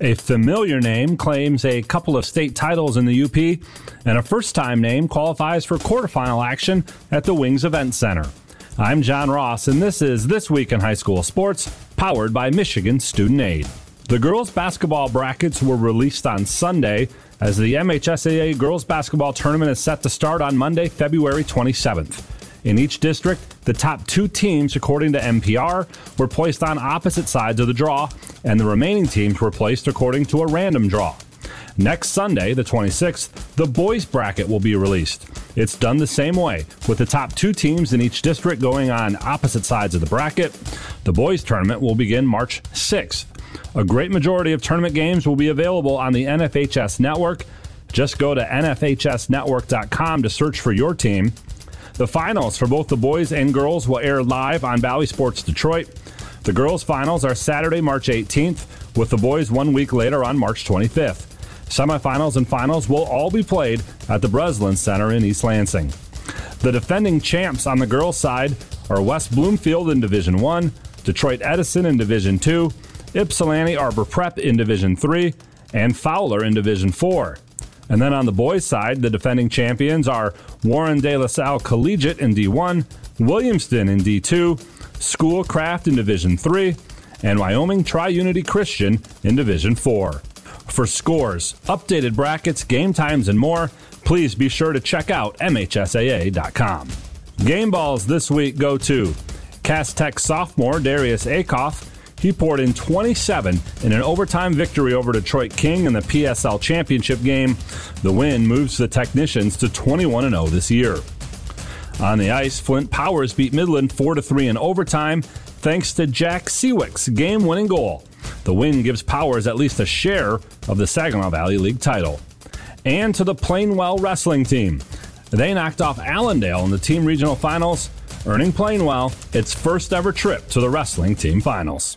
A familiar name claims a couple of state titles in the UP, and a first time name qualifies for quarterfinal action at the Wings Event Center. I'm John Ross, and this is This Week in High School Sports, powered by Michigan Student Aid. The girls' basketball brackets were released on Sunday as the MHSAA girls' basketball tournament is set to start on Monday, February 27th. In each district, the top two teams, according to MPR, were placed on opposite sides of the draw, and the remaining teams were placed according to a random draw. Next Sunday, the 26th, the boys bracket will be released. It's done the same way, with the top two teams in each district going on opposite sides of the bracket. The boys tournament will begin March 6th. A great majority of tournament games will be available on the NFHS network. Just go to nfhsnetwork.com to search for your team. The finals for both the boys and girls will air live on Bally Sports Detroit. The girls' finals are Saturday, March 18th, with the boys one week later on March 25th. Semifinals and finals will all be played at the Breslin Center in East Lansing. The defending champs on the girls' side are West Bloomfield in Division 1, Detroit Edison in Division 2, Ypsilanti Arbor Prep in Division 3, and Fowler in Division 4. And then on the boys' side, the defending champions are Warren De La Salle Collegiate in D1, Williamston in D2, Schoolcraft in Division 3, and Wyoming Tri Unity Christian in Division 4. For scores, updated brackets, game times, and more, please be sure to check out MHSAA.com. Game balls this week go to Cass Tech sophomore Darius Acuff he poured in 27 in an overtime victory over Detroit King in the PSL championship game. The win moves the Technicians to 21 0 this year. On the ice, Flint Powers beat Midland 4 3 in overtime thanks to Jack Seawick's game winning goal. The win gives Powers at least a share of the Saginaw Valley League title. And to the Plainwell wrestling team. They knocked off Allendale in the team regional finals, earning Plainwell its first ever trip to the wrestling team finals.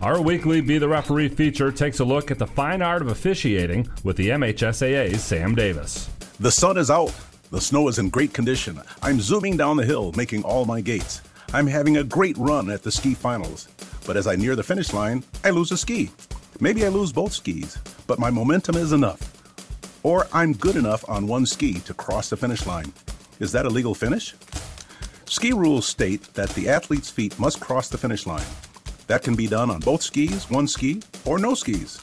Our weekly Be the Referee feature takes a look at the fine art of officiating with the MHSAA's Sam Davis. The sun is out. The snow is in great condition. I'm zooming down the hill, making all my gates. I'm having a great run at the ski finals. But as I near the finish line, I lose a ski. Maybe I lose both skis, but my momentum is enough. Or I'm good enough on one ski to cross the finish line. Is that a legal finish? Ski rules state that the athlete's feet must cross the finish line. That can be done on both skis, one ski, or no skis.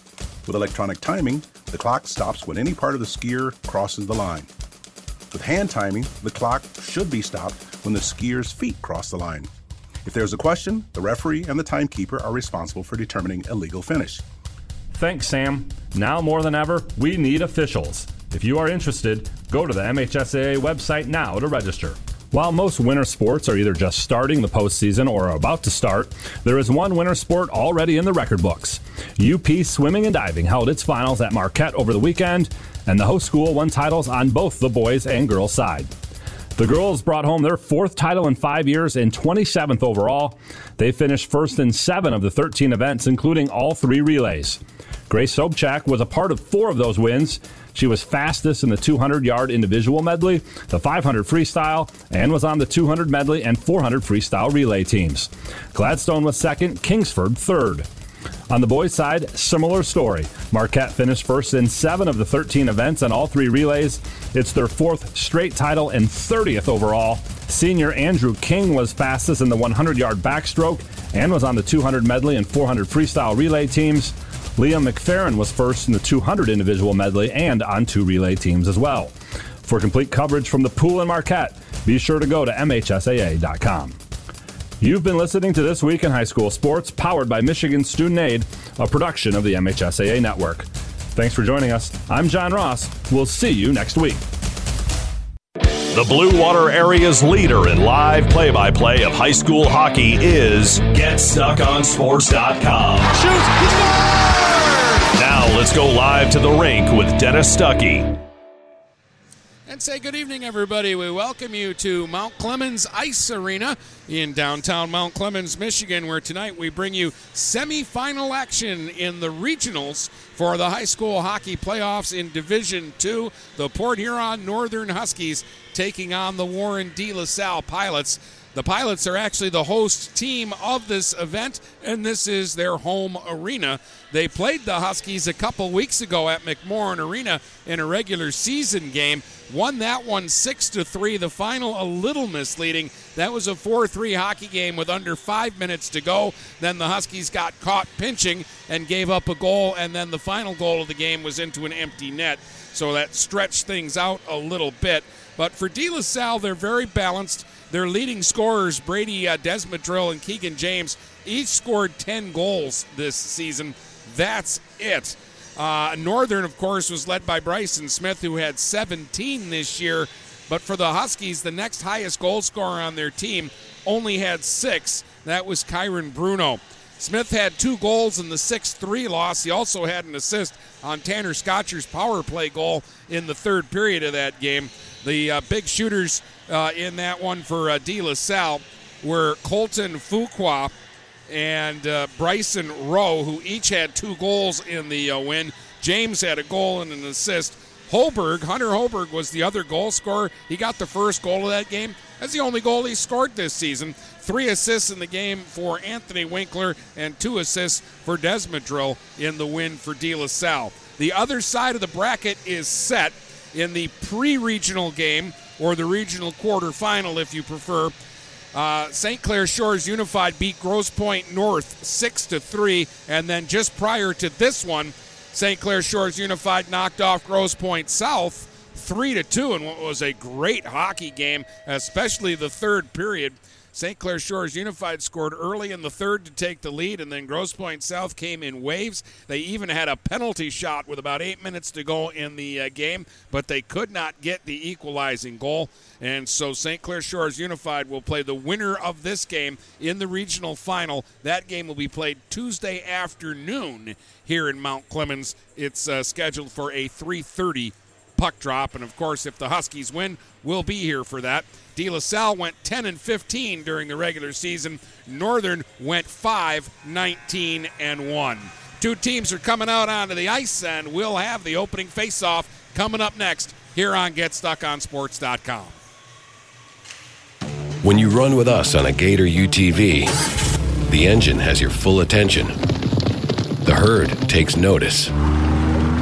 With electronic timing, the clock stops when any part of the skier crosses the line. With hand timing, the clock should be stopped when the skier's feet cross the line. If there's a question, the referee and the timekeeper are responsible for determining a legal finish. Thanks, Sam. Now more than ever, we need officials. If you are interested, go to the MHSAA website now to register. While most winter sports are either just starting the postseason or are about to start, there is one winter sport already in the record books. UP Swimming and Diving held its finals at Marquette over the weekend, and the host school won titles on both the boys and girls side. The girls brought home their fourth title in five years and 27th overall. They finished first in seven of the 13 events, including all three relays. Grace Sobchak was a part of four of those wins. She was fastest in the 200 yard individual medley, the 500 freestyle, and was on the 200 medley and 400 freestyle relay teams. Gladstone was second, Kingsford third. On the boys' side, similar story. Marquette finished first in seven of the 13 events on all three relays. It's their fourth straight title and 30th overall. Senior Andrew King was fastest in the 100 yard backstroke and was on the 200 medley and 400 freestyle relay teams. Liam McFerrin was first in the 200 individual medley and on two relay teams as well. For complete coverage from the pool in Marquette, be sure to go to MHSAA.com. You've been listening to This Week in High School Sports, powered by Michigan Student Aid, a production of the MHSAA Network. Thanks for joining us. I'm John Ross. We'll see you next week. The Blue Water area's leader in live play by play of high school hockey is GetStuckOnSports.com. Shoots, he scores! Let's go live to the rink with Dennis Stuckey. And say good evening, everybody. We welcome you to Mount Clemens Ice Arena in downtown Mount Clemens, Michigan, where tonight we bring you semifinal action in the regionals for the high school hockey playoffs in Division Two. The Port Huron Northern Huskies taking on the Warren De La Salle Pilots. The Pilots are actually the host team of this event, and this is their home arena. They played the Huskies a couple weeks ago at McMorran Arena in a regular season game. Won that one six to three. The final a little misleading. That was a 4-3 hockey game with under five minutes to go. Then the Huskies got caught pinching and gave up a goal, and then the final goal of the game was into an empty net. So that stretched things out a little bit. But for De La Salle, they're very balanced. Their leading scorers, Brady uh, and Keegan James, each scored 10 goals this season. That's it. Uh, Northern, of course, was led by Bryson Smith, who had 17 this year. But for the Huskies, the next highest goal scorer on their team only had six. That was Kyron Bruno. Smith had two goals in the 6 3 loss. He also had an assist on Tanner Scotcher's power play goal in the third period of that game. The uh, big shooters uh, in that one for uh, De La Salle were Colton Fuqua and uh, Bryson Rowe, who each had two goals in the uh, win. James had a goal and an assist. Holberg, Hunter Holberg, was the other goal scorer. He got the first goal of that game. That's the only goal he scored this season. Three assists in the game for Anthony Winkler and two assists for Desmadrill in the win for De La Salle. The other side of the bracket is set in the pre-regional game or the regional quarterfinal, if you prefer. Uh, St. Clair Shores Unified beat Grosse Pointe North six to three, and then just prior to this one, St. Clair Shores Unified knocked off Grosse Pointe South three to two in what was a great hockey game, especially the third period. St. Clair Shores Unified scored early in the third to take the lead, and then Grosse Pointe South came in waves. They even had a penalty shot with about eight minutes to go in the uh, game, but they could not get the equalizing goal. And so St. Clair Shores Unified will play the winner of this game in the regional final. That game will be played Tuesday afternoon here in Mount Clemens. It's uh, scheduled for a 3:30 puck drop, and of course, if the Huskies win, we'll be here for that. De La Salle went 10 and 15 during the regular season. Northern went 5, 19 and 1. Two teams are coming out onto the ice, and we'll have the opening face-off coming up next here on GetStuckOnSports.com. When you run with us on a Gator UTV, the engine has your full attention. The herd takes notice.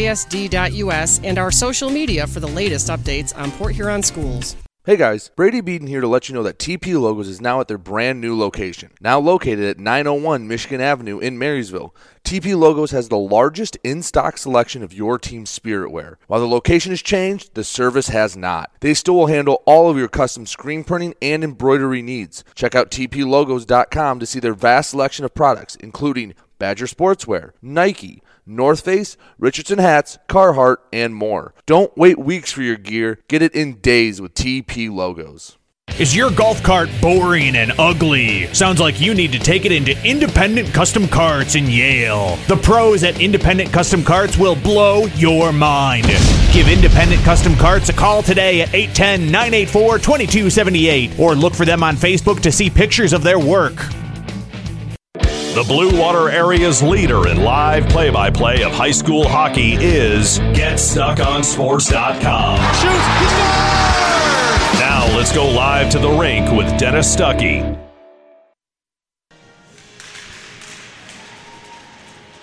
www.phasd.us and our social media for the latest updates on Port Huron schools. Hey guys, Brady Beaton here to let you know that TP Logos is now at their brand new location. Now located at 901 Michigan Avenue in Marysville, TP Logos has the largest in stock selection of your team's spirit wear. While the location has changed, the service has not. They still will handle all of your custom screen printing and embroidery needs. Check out tplogos.com to see their vast selection of products, including Badger Sportswear, Nike, North Face, Richardson hats, Carhartt, and more. Don't wait weeks for your gear. Get it in days with TP logos. Is your golf cart boring and ugly? Sounds like you need to take it into Independent Custom Carts in Yale. The pros at Independent Custom Carts will blow your mind. Give Independent Custom Carts a call today at 810 984 2278 or look for them on Facebook to see pictures of their work. The Blue Water area's leader in live play by play of high school hockey is GetStuckOnSports.com. Shoots, he! Now let's go live to the rink with Dennis Stuckey.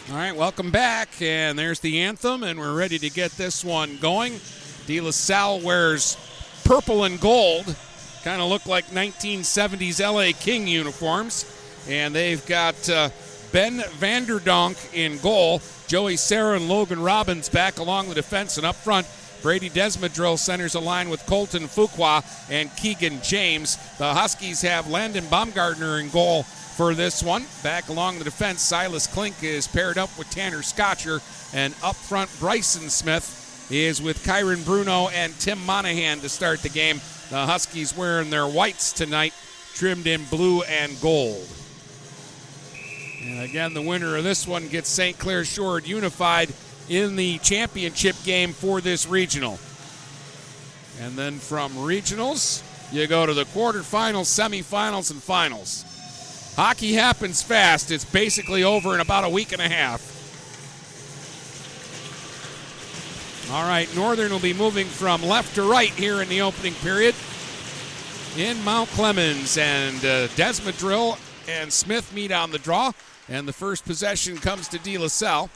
All right, welcome back. And there's the anthem, and we're ready to get this one going. De La Salle wears purple and gold, kind of look like 1970s LA King uniforms. And they've got uh, Ben Vanderdonk in goal, Joey Sarah and Logan Robbins back along the defense, and up front, Brady Desmadrill centers a line with Colton Fuqua and Keegan James. The Huskies have Landon Baumgartner in goal for this one. Back along the defense, Silas Klink is paired up with Tanner Scotcher, and up front, Bryson Smith is with Kyron Bruno and Tim Monahan to start the game. The Huskies wearing their whites tonight, trimmed in blue and gold. And again, the winner of this one gets St. Clair Shore Unified in the championship game for this regional. And then from regionals, you go to the quarterfinals, semifinals, and finals. Hockey happens fast. It's basically over in about a week and a half. All right, Northern will be moving from left to right here in the opening period in Mount Clemens. And uh, Desmadrill and Smith meet on the draw. And the first possession comes to De La Salle.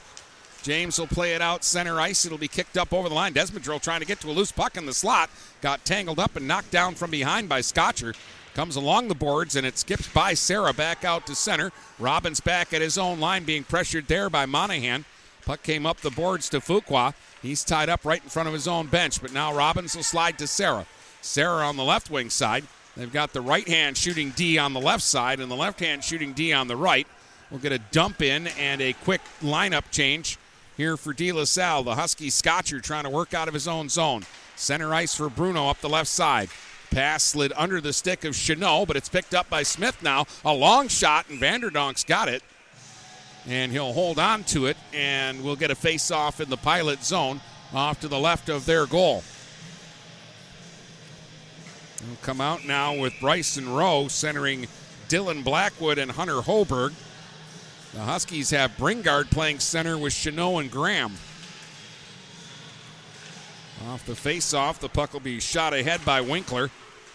James will play it out center ice. It'll be kicked up over the line. Desmadrill trying to get to a loose puck in the slot. Got tangled up and knocked down from behind by Scotcher. Comes along the boards and it skips by Sarah back out to center. Robbins back at his own line being pressured there by Monahan. Puck came up the boards to Fuqua. He's tied up right in front of his own bench, but now Robbins will slide to Sarah. Sarah on the left wing side. They've got the right hand shooting D on the left side and the left hand shooting D on the right. We'll get a dump in and a quick lineup change here for De La Salle. The Husky Scotcher trying to work out of his own zone. Center ice for Bruno up the left side. Pass slid under the stick of Chanel, but it's picked up by Smith now. A long shot, and Vanderdonk's got it. And he'll hold on to it, and we'll get a face off in the pilot zone off to the left of their goal. We'll come out now with Bryson Rowe centering Dylan Blackwood and Hunter Holberg. The Huskies have Bringard playing center with Chanot and Graham. Off the face-off, the puck will be shot ahead by Winkler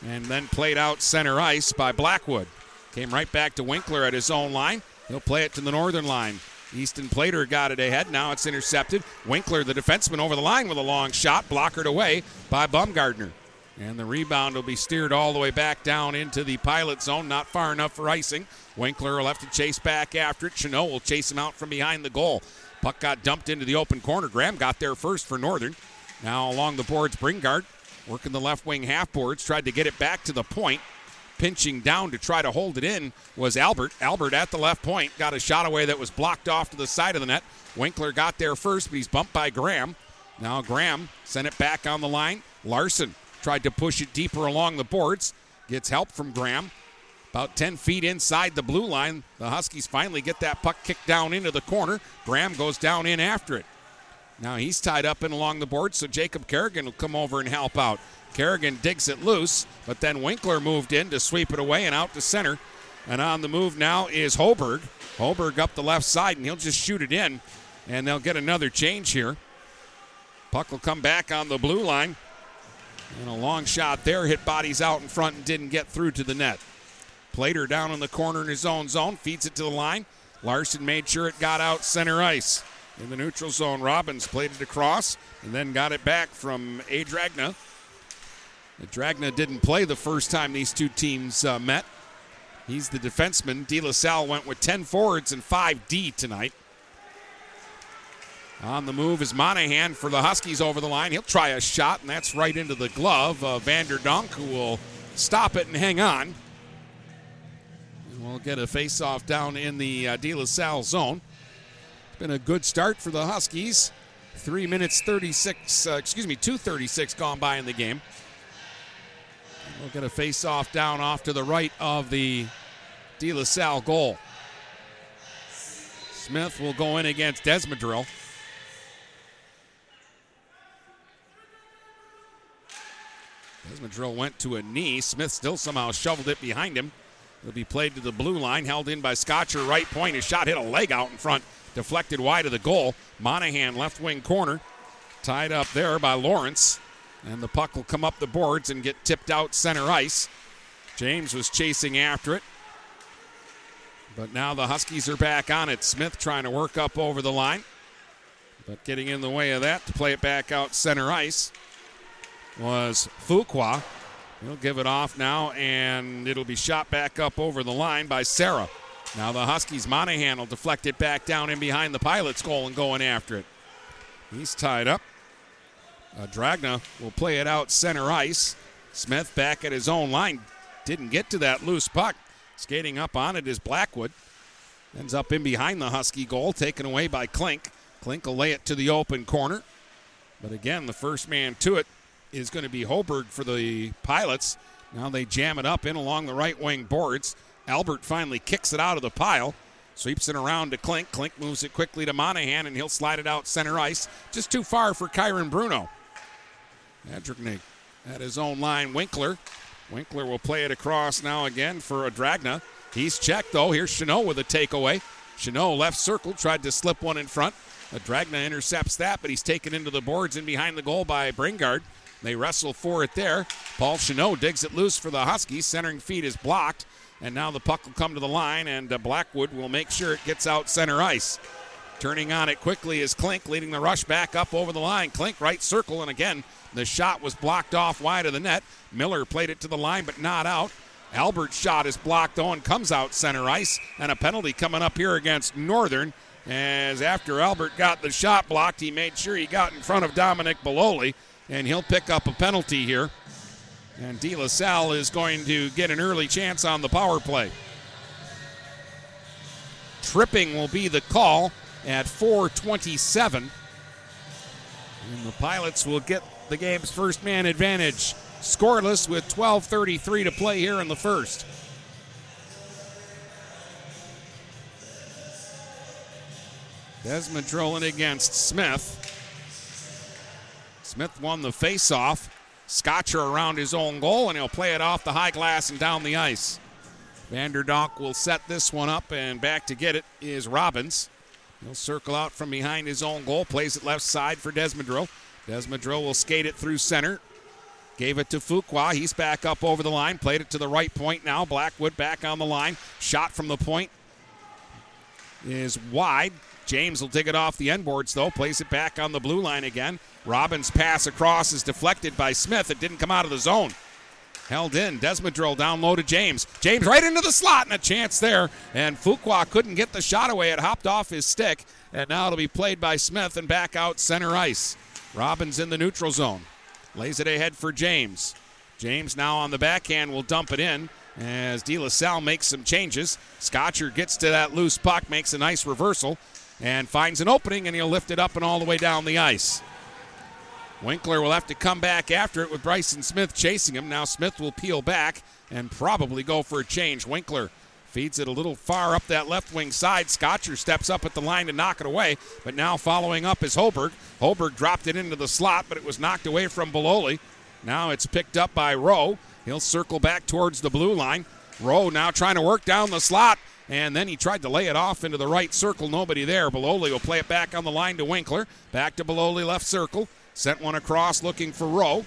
and then played out center ice by Blackwood. Came right back to Winkler at his own line. He'll play it to the northern line. Easton Plater got it ahead. Now it's intercepted. Winkler, the defenseman, over the line with a long shot, blockered away by Baumgartner. And the rebound will be steered all the way back down into the pilot zone, not far enough for icing. Winkler will have to chase back after it. Chanot will chase him out from behind the goal. Puck got dumped into the open corner. Graham got there first for Northern. Now along the boards, Bringard working the left wing half boards, tried to get it back to the point. Pinching down to try to hold it in was Albert. Albert at the left point got a shot away that was blocked off to the side of the net. Winkler got there first, but he's bumped by Graham. Now Graham sent it back on the line. Larson tried to push it deeper along the boards. Gets help from Graham. About 10 feet inside the blue line, the Huskies finally get that puck kicked down into the corner. Graham goes down in after it. Now he's tied up and along the board, so Jacob Kerrigan will come over and help out. Kerrigan digs it loose, but then Winkler moved in to sweep it away and out to center. And on the move now is Hoberg. Hoberg up the left side, and he'll just shoot it in, and they'll get another change here. Puck will come back on the blue line. And a long shot there, hit bodies out in front and didn't get through to the net. Plater down in the corner in his own zone, feeds it to the line. Larson made sure it got out center ice. In the neutral zone, Robbins played it across and then got it back from A. Dragna. Dragna didn't play the first time these two teams uh, met. He's the defenseman. De La Salle went with 10 forwards and 5 D tonight. On the move is Monahan for the Huskies over the line. He'll try a shot, and that's right into the glove of Vander Donk, who will stop it and hang on. And we'll get a face-off down in the uh, De La Salle zone. It's been a good start for the Huskies. Three minutes 36, uh, excuse me, 236 gone by in the game. We'll get a face-off down off to the right of the De La Salle goal. Smith will go in against Desmadrill. Desmadrill went to a knee. Smith still somehow shoveled it behind him. It'll be played to the blue line, held in by Scotcher. Right point. His shot hit a leg out in front, deflected wide of the goal. Monahan left wing corner, tied up there by Lawrence. And the puck will come up the boards and get tipped out center ice. James was chasing after it. But now the Huskies are back on it. Smith trying to work up over the line. But getting in the way of that to play it back out center ice was Fuqua. He'll give it off now, and it'll be shot back up over the line by Sarah. Now the Huskies, Monahan will deflect it back down in behind the Pilot's goal and going after it. He's tied up. Uh, Dragna will play it out center ice. Smith back at his own line. Didn't get to that loose puck. Skating up on it is Blackwood. Ends up in behind the Husky goal, taken away by Klink. Klink will lay it to the open corner. But again, the first man to it is going to be Holberg for the Pilots. Now they jam it up in along the right wing boards. Albert finally kicks it out of the pile. Sweeps it around to Klink. Klink moves it quickly to Monahan, and he'll slide it out center ice. Just too far for Kyron Bruno. Adrick at his own line. Winkler. Winkler will play it across now again for a Dragna. He's checked though. Here's Chanot with a takeaway. Chanot left circle, tried to slip one in front. A Dragna intercepts that, but he's taken into the boards and behind the goal by Bringard. They wrestle for it there. Paul Chanot digs it loose for the Huskies. Centering feed is blocked. And now the puck will come to the line, and uh, Blackwood will make sure it gets out center ice. Turning on it quickly is Klink, leading the rush back up over the line. Klink right circle, and again, the shot was blocked off wide of the net. Miller played it to the line, but not out. Albert's shot is blocked on, comes out center ice, and a penalty coming up here against Northern. As after Albert got the shot blocked, he made sure he got in front of Dominic Beloli, and he'll pick up a penalty here. And De La Salle is going to get an early chance on the power play. Tripping will be the call at 427. And the Pilots will get the game's first man advantage. Scoreless with 12.33 to play here in the first. Desmadrill against Smith. Smith won the faceoff. Scotcher around his own goal, and he'll play it off the high glass and down the ice. Vanderdonk will set this one up, and back to get it is Robbins. He'll circle out from behind his own goal, plays it left side for Desmadrill. Desmadrill will skate it through center. Gave it to Fuqua. He's back up over the line. Played it to the right point now. Blackwood back on the line. Shot from the point is wide. James will dig it off the end boards, though. Plays it back on the blue line again. Robbins' pass across is deflected by Smith. It didn't come out of the zone. Held in. Desmadrill down low to James. James right into the slot and a chance there. And Fuqua couldn't get the shot away. It hopped off his stick. And now it'll be played by Smith and back out center ice. Robbins in the neutral zone. Lays it ahead for James. James now on the backhand will dump it in as De La Salle makes some changes. Scotcher gets to that loose puck, makes a nice reversal, and finds an opening, and he'll lift it up and all the way down the ice. Winkler will have to come back after it with Bryson Smith chasing him. Now Smith will peel back and probably go for a change. Winkler Feeds it a little far up that left wing side. Scotcher steps up at the line to knock it away, but now following up is Holberg. Holberg dropped it into the slot, but it was knocked away from Beloli. Now it's picked up by Rowe. He'll circle back towards the blue line. Rowe now trying to work down the slot, and then he tried to lay it off into the right circle. Nobody there. Beloli will play it back on the line to Winkler. Back to Beloli, left circle. Sent one across looking for Rowe.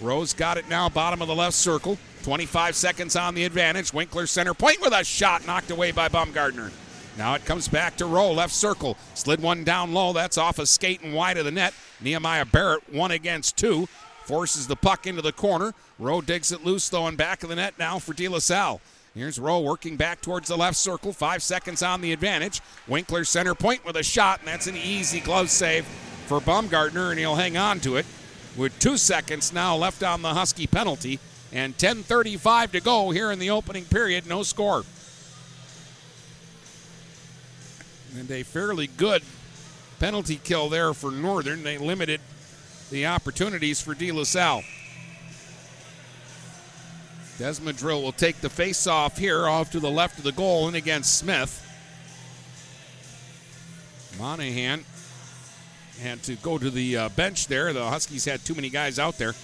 Rowe's got it now, bottom of the left circle. 25 seconds on the advantage. Winkler center point with a shot knocked away by Baumgartner. Now it comes back to Rowe, left circle. Slid one down low. That's off a skate and wide of the net. Nehemiah Barrett, one against two. Forces the puck into the corner. Rowe digs it loose, though, back of the net now for De La Salle. Here's Rowe working back towards the left circle. Five seconds on the advantage. Winkler center point with a shot, and that's an easy glove save for Baumgartner, and he'll hang on to it with two seconds now left on the Husky penalty and 10.35 to go here in the opening period. No score. And a fairly good penalty kill there for Northern. They limited the opportunities for De La Salle. Desmadrill will take the face off here off to the left of the goal and against Smith. Monahan had to go to the uh, bench there. The Huskies had too many guys out there.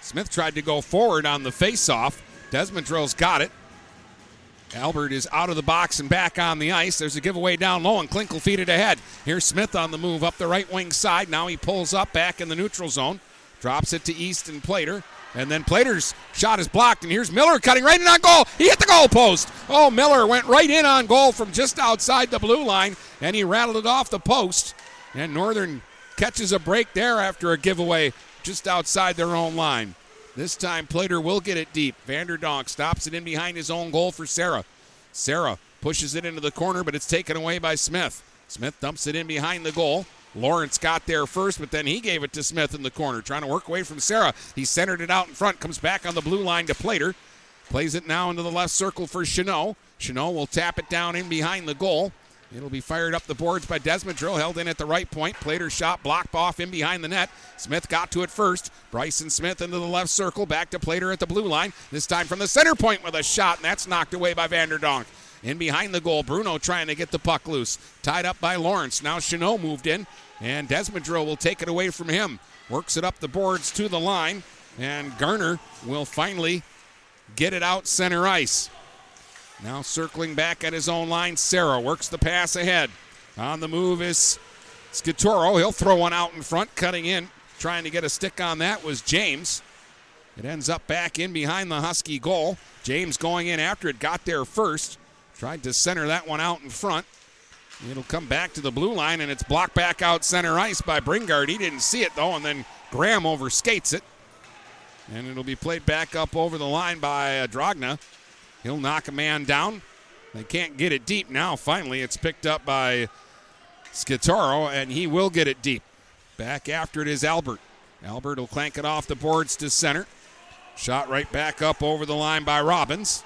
Smith tried to go forward on the face-off. Desmadrill's got it. Albert is out of the box and back on the ice. There's a giveaway down low, and Klink will feed it ahead. Here's Smith on the move up the right wing side. Now he pulls up back in the neutral zone, drops it to Easton Plater. And then Plater's shot is blocked, and here's Miller cutting right in on goal. He hit the goal post. Oh, Miller went right in on goal from just outside the blue line, and he rattled it off the post. And Northern catches a break there after a giveaway just outside their own line. This time, Plater will get it deep. Vanderdonk stops it in behind his own goal for Sarah. Sarah pushes it into the corner, but it's taken away by Smith. Smith dumps it in behind the goal. Lawrence got there first, but then he gave it to Smith in the corner, trying to work away from Sarah. He centered it out in front, comes back on the blue line to Plater. Plays it now into the left circle for Chanot. Chanot will tap it down in behind the goal. It'll be fired up the boards by Desmadrill, held in at the right point. Plater shot blocked off in behind the net. Smith got to it first. Bryson Smith into the left circle, back to Plater at the blue line. This time from the center point with a shot, and that's knocked away by Vanderdonk. In behind the goal, Bruno trying to get the puck loose. Tied up by Lawrence. Now Chanot moved in, and Desmadrill will take it away from him. Works it up the boards to the line, and Garner will finally get it out center ice. Now circling back at his own line, Sarah works the pass ahead. On the move is Scatoro. He'll throw one out in front, cutting in. Trying to get a stick on that was James. It ends up back in behind the Husky goal. James going in after it, got there first. Tried to center that one out in front. It'll come back to the blue line, and it's blocked back out center ice by Bringard. He didn't see it, though, and then Graham overskates it. And it'll be played back up over the line by uh, Dragna. He'll knock a man down. They can't get it deep now. Finally, it's picked up by Scataro, and he will get it deep. Back after it is Albert. Albert will clank it off the boards to center. Shot right back up over the line by Robbins.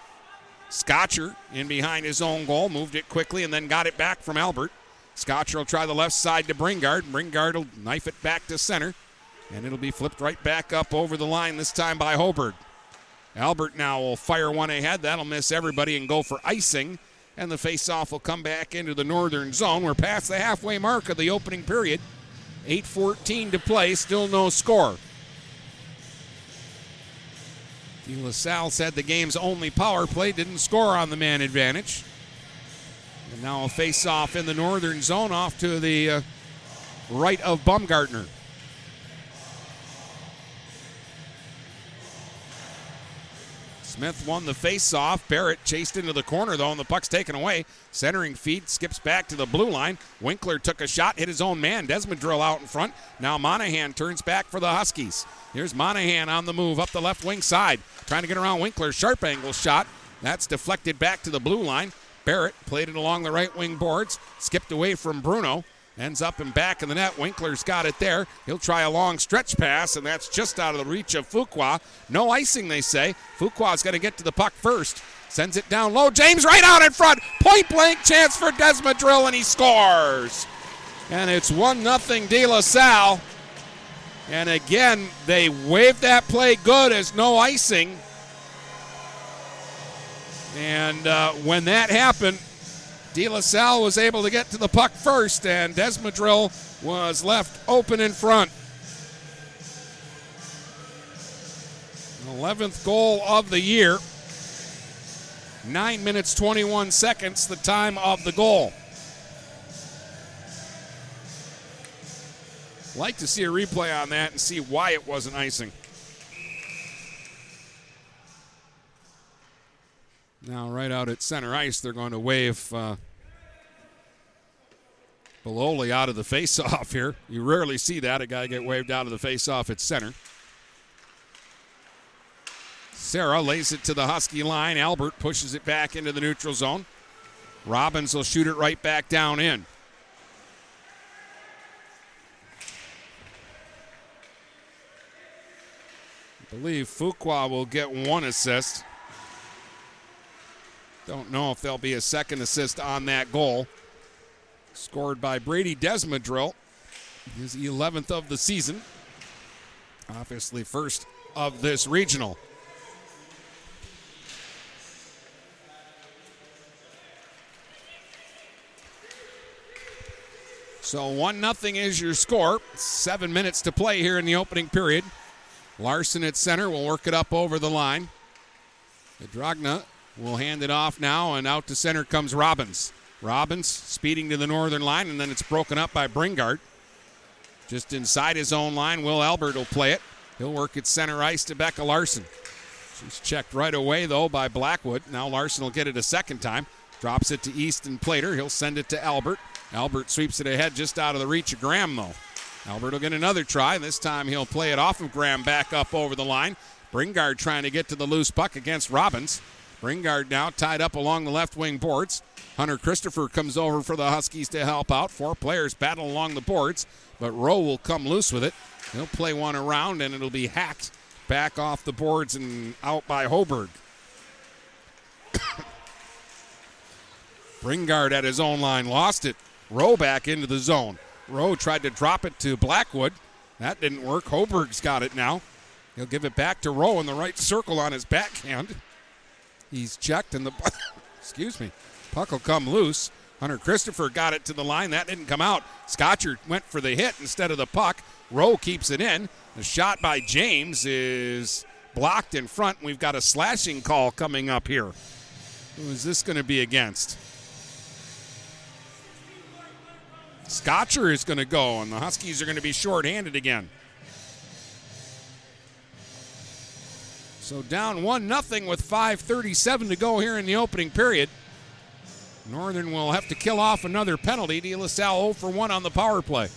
Scotcher in behind his own goal, moved it quickly and then got it back from Albert. Scotcher will try the left side to Bringard. Bringard will knife it back to center, and it'll be flipped right back up over the line, this time by Hoberg. Albert now will fire one ahead. That'll miss everybody and go for icing. And the faceoff will come back into the northern zone. We're past the halfway mark of the opening period. 8.14 to play, still no score. De La Salle said the game's only power play didn't score on the man advantage. And now a face off in the northern zone off to the uh, right of Baumgartner. Smith won the face-off. Barrett chased into the corner, though, and the puck's taken away. Centering feed skips back to the blue line. Winkler took a shot, hit his own man. Desmadrill out in front. Now Monahan turns back for the Huskies. Here's Monahan on the move up the left wing side, trying to get around Winkler. Sharp angle shot. That's deflected back to the blue line. Barrett played it along the right wing boards, skipped away from Bruno. Ends up and back in the net. Winkler's got it there. He'll try a long stretch pass, and that's just out of the reach of Fuqua. No icing, they say. Fuqua's got to get to the puck first. Sends it down low. James right out in front. Point blank chance for Desmadrill, and he scores. And it's 1 0 De La Salle. And again, they waved that play good as no icing. And uh, when that happened, De La Salle was able to get to the puck first, and Desmadrill was left open in front. 11th goal of the year. 9 minutes 21 seconds, the time of the goal. Like to see a replay on that and see why it wasn't icing. Now, right out at center ice, they're going to wave uh, Beloli out of the face-off here. You rarely see that, a guy get waved out of the face-off at center. Sarah lays it to the Husky line. Albert pushes it back into the neutral zone. Robbins will shoot it right back down in. I believe Fuqua will get one assist. Don't know if there'll be a second assist on that goal. Scored by Brady Desmadrill. His 11th of the season. Obviously, first of this regional. So 1 0 is your score. Seven minutes to play here in the opening period. Larson at center will work it up over the line. Dragna will hand it off now, and out to center comes Robbins. Robbins speeding to the northern line, and then it's broken up by Bringard. Just inside his own line, Will Albert will play it. He'll work at center ice to Becca Larson. She's checked right away, though, by Blackwood. Now Larson will get it a second time. Drops it to Easton Plater. He'll send it to Albert. Albert sweeps it ahead just out of the reach of Graham, though. Albert will get another try. This time he'll play it off of Graham back up over the line. Bringard trying to get to the loose puck against Robbins. Bringard now tied up along the left wing boards. Hunter Christopher comes over for the Huskies to help out. Four players battle along the boards, but Rowe will come loose with it. He'll play one around, and it'll be hacked back off the boards and out by Hoberg. Bringard at his own line lost it. Rowe back into the zone. Rowe tried to drop it to Blackwood. That didn't work. Hoberg's got it now. He'll give it back to Rowe in the right circle on his backhand. He's checked and the excuse me, puck will come loose. Hunter Christopher got it to the line. That didn't come out. Scotcher went for the hit instead of the puck. Rowe keeps it in. The shot by James is blocked in front. We've got a slashing call coming up here. Who is this going to be against? Scotcher is going to go, and the Huskies are going to be shorthanded again. So down 1 nothing with 5.37 to go here in the opening period. Northern will have to kill off another penalty. De La Salle 0 for 1 on the power play.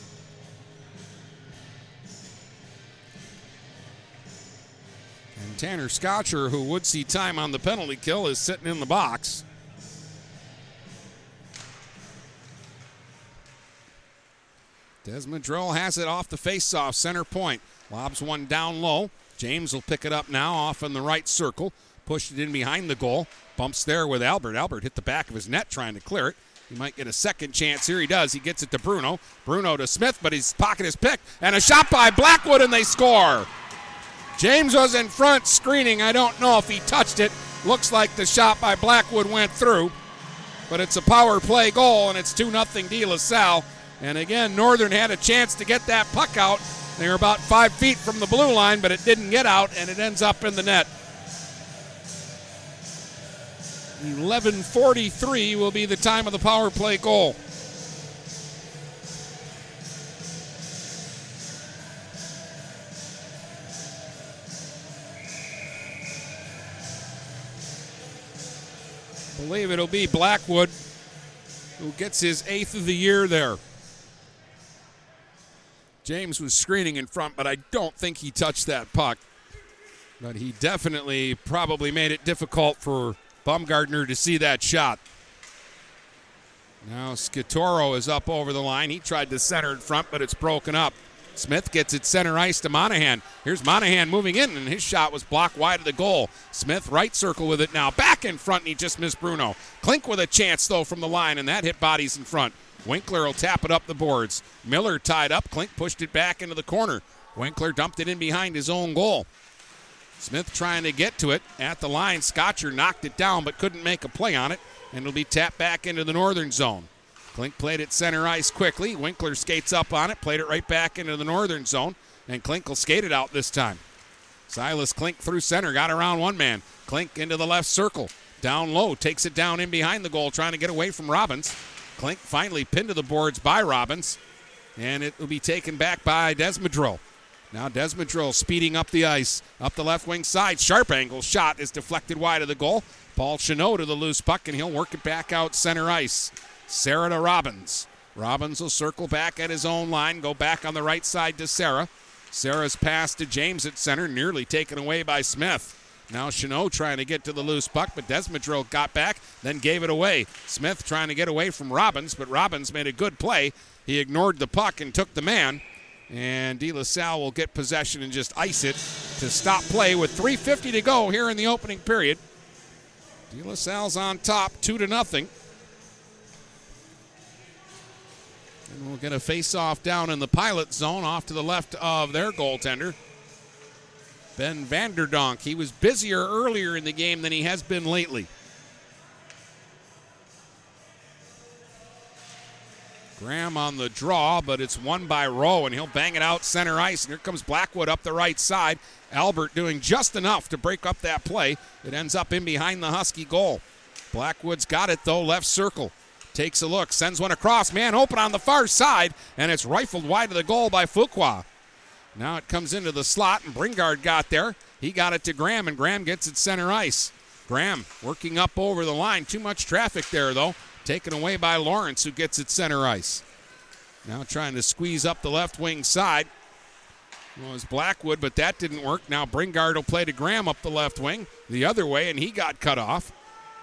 And Tanner Scotcher, who would see time on the penalty kill, is sitting in the box. Desmadrill has it off the face-off center point. Lobs one down low. James will pick it up now off in the right circle. Pushed it in behind the goal. Bumps there with Albert. Albert hit the back of his net trying to clear it. He might get a second chance here. He does. He gets it to Bruno. Bruno to Smith, but his pocket is picked. And a shot by Blackwood, and they score. James was in front screening. I don't know if he touched it. Looks like the shot by Blackwood went through. But it's a power play goal, and it's 2 0 De La Salle. And again, Northern had a chance to get that puck out. They were about five feet from the blue line, but it didn't get out, and it ends up in the net. 11:43 will be the time of the power play goal. believe it'll be Blackwood who gets his eighth of the year there. James was screening in front, but I don't think he touched that puck. But he definitely probably made it difficult for Baumgartner to see that shot. Now Scatoro is up over the line. He tried to center in front, but it's broken up. Smith gets it center ice to Monahan. Here's Monahan moving in, and his shot was blocked wide of the goal. Smith right circle with it now. Back in front, and he just missed Bruno. Klink with a chance, though, from the line, and that hit bodies in front. Winkler will tap it up the boards. Miller tied up. Klink pushed it back into the corner. Winkler dumped it in behind his own goal. Smith trying to get to it at the line. Scotcher knocked it down but couldn't make a play on it, and it'll be tapped back into the northern zone. Klink played it center ice quickly. Winkler skates up on it, played it right back into the northern zone, and Klink will skate it out this time. Silas Klink through center, got around one man. Klink into the left circle. Down low, takes it down in behind the goal, trying to get away from Robbins. Klink finally pinned to the boards by Robbins, and it will be taken back by Desmadrill. Now Desmadrill speeding up the ice, up the left wing side. Sharp angle shot is deflected wide of the goal. Paul Chanot to the loose puck, and he'll work it back out center ice. Sarah to Robbins. Robbins will circle back at his own line, go back on the right side to Sarah. Sarah's pass to James at center, nearly taken away by Smith. Now Chanot trying to get to the loose puck, but Desmadrill got back, then gave it away. Smith trying to get away from Robbins, but Robbins made a good play. He ignored the puck and took the man. And De La Salle will get possession and just ice it to stop play with 3.50 to go here in the opening period. De La Salle's on top, 2 to nothing. And we'll get a face-off down in the pilot zone off to the left of their goaltender. Ben Vanderdonk. He was busier earlier in the game than he has been lately. Graham on the draw, but it's won by Rowe, and he'll bang it out center ice. And here comes Blackwood up the right side. Albert doing just enough to break up that play. It ends up in behind the Husky goal. Blackwood's got it, though, left circle. Takes a look, sends one across. Man open on the far side, and it's rifled wide of the goal by Fuqua. Now it comes into the slot, and Bringard got there. He got it to Graham, and Graham gets it center ice. Graham working up over the line. Too much traffic there, though. Taken away by Lawrence, who gets it center ice. Now trying to squeeze up the left wing side. It was Blackwood, but that didn't work. Now Bringard will play to Graham up the left wing, the other way, and he got cut off.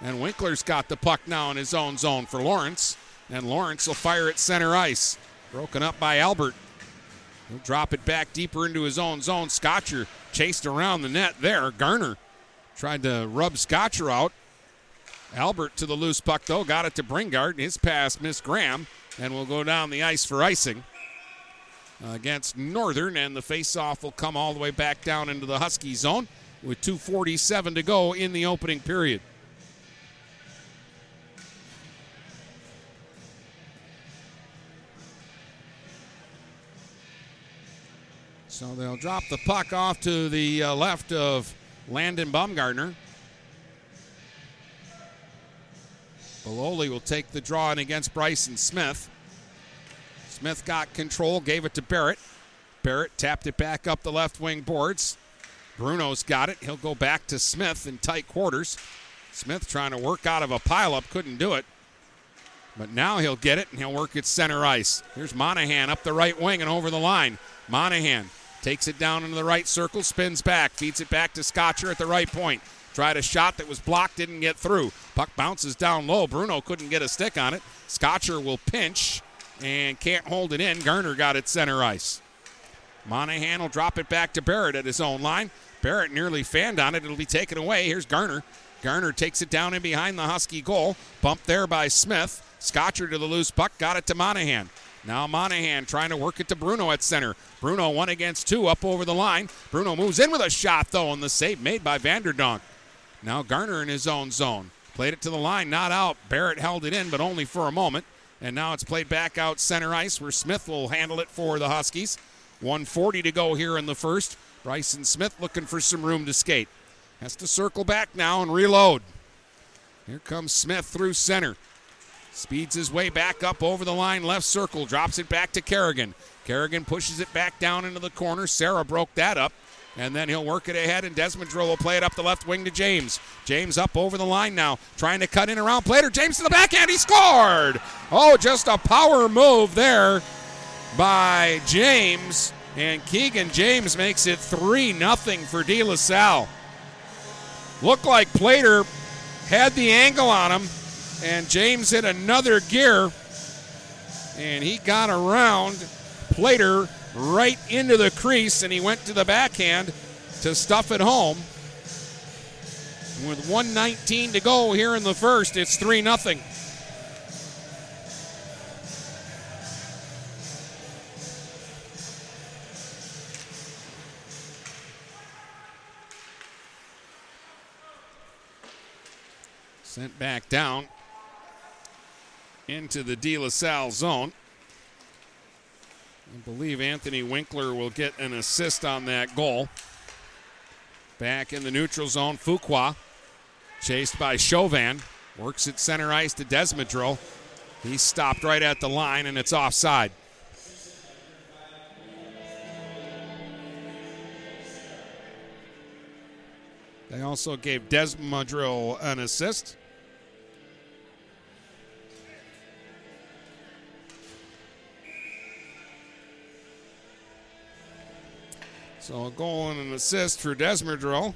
And Winkler's got the puck now in his own zone for Lawrence. And Lawrence will fire it center ice. Broken up by Albert. He'll drop it back deeper into his own zone. Scotcher chased around the net there. Garner tried to rub Scotcher out. Albert to the loose puck, though, got it to Bringard. His pass missed Graham and will go down the ice for icing against Northern. And the faceoff will come all the way back down into the Husky zone with 2.47 to go in the opening period. So they'll drop the puck off to the uh, left of Landon Baumgartner. Beloli will take the draw in against Bryson Smith. Smith got control, gave it to Barrett. Barrett tapped it back up the left wing boards. Bruno's got it. He'll go back to Smith in tight quarters. Smith trying to work out of a pileup, couldn't do it. But now he'll get it and he'll work it center ice. Here's Monahan up the right wing and over the line. Monahan takes it down into the right circle, spins back, feeds it back to Scotcher at the right point. Tried a shot that was blocked, didn't get through. Puck bounces down low. Bruno couldn't get a stick on it. Scotcher will pinch and can't hold it in. Garner got it center ice. Monahan will drop it back to Barrett at his own line. Barrett nearly fanned on it. It'll be taken away. Here's Garner. Garner takes it down in behind the Husky goal. Bumped there by Smith. Scotcher to the loose puck. Got it to Monahan. Now Monahan trying to work it to Bruno at center. Bruno one against two up over the line. Bruno moves in with a shot though, and the save made by Vanderdonk. Now Garner in his own zone. Played it to the line, not out. Barrett held it in, but only for a moment. And now it's played back out center ice where Smith will handle it for the Huskies. 140 to go here in the first. Bryson Smith looking for some room to skate. Has to circle back now and reload. Here comes Smith through center. Speeds his way back up over the line, left circle, drops it back to Kerrigan. Kerrigan pushes it back down into the corner. Sarah broke that up. And then he'll work it ahead, and Desmadrill will play it up the left wing to James. James up over the line now, trying to cut in around Plater. James to the backhand, he scored! Oh, just a power move there by James. And Keegan James makes it 3 0 for De La Salle. Looked like Plater had the angle on him, and James hit another gear, and he got around Plater right into the crease, and he went to the backhand to stuff it home. With 119 to go here in the first, it's 3 0. Sent back down into the De La Salle zone. I believe Anthony Winkler will get an assist on that goal. Back in the neutral zone, Fuqua, chased by Chauvin, works at center ice to Desmadrill. He's stopped right at the line, and it's offside. They also gave Desmadrill an assist. So a goal and an assist for Desmadrill.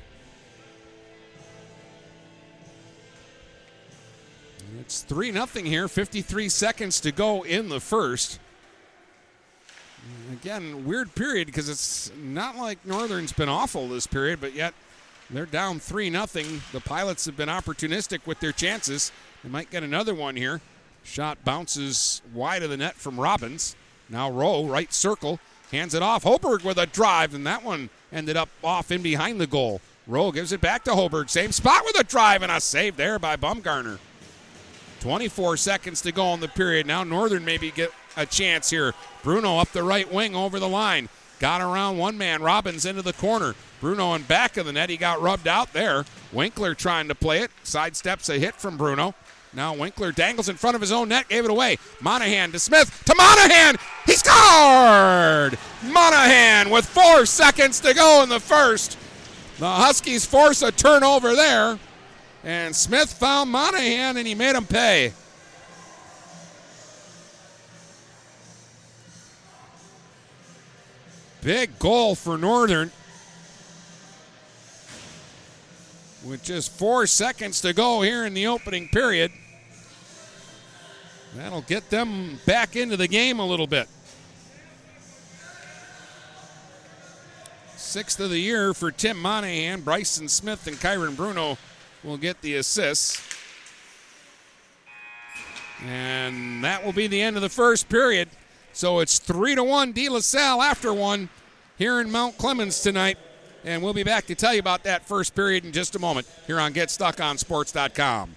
It's 3 0 here, 53 seconds to go in the first. Again, weird period because it's not like Northern's been awful this period, but yet they're down 3 0. The Pilots have been opportunistic with their chances. They might get another one here. Shot bounces wide of the net from Robbins. Now Rowe, right circle, hands it off. Hoberg with a drive, and that one ended up off in behind the goal. Rowe gives it back to Hoberg. Same spot with a drive, and a save there by Baumgartner. 24 seconds to go in the period. Now Northern maybe get a chance here. Bruno up the right wing over the line. Got around one man. Robbins into the corner. Bruno in back of the net. He got rubbed out there. Winkler trying to play it. Sidesteps a hit from Bruno. Now Winkler dangles in front of his own net, gave it away. Monahan to Smith to Monahan. He scored! Monahan with four seconds to go in the first. The Huskies force a turnover there. And Smith found Monahan and he made him pay. Big goal for Northern. With just four seconds to go here in the opening period. That'll get them back into the game a little bit. Sixth of the year for Tim Monahan. Bryson Smith and Kyron Bruno will get the assists. And that will be the end of the first period. So it's three to one De La Salle after one here in Mount Clemens tonight. And we'll be back to tell you about that first period in just a moment here on GetStuckOnSports.com.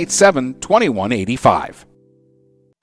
987 2185.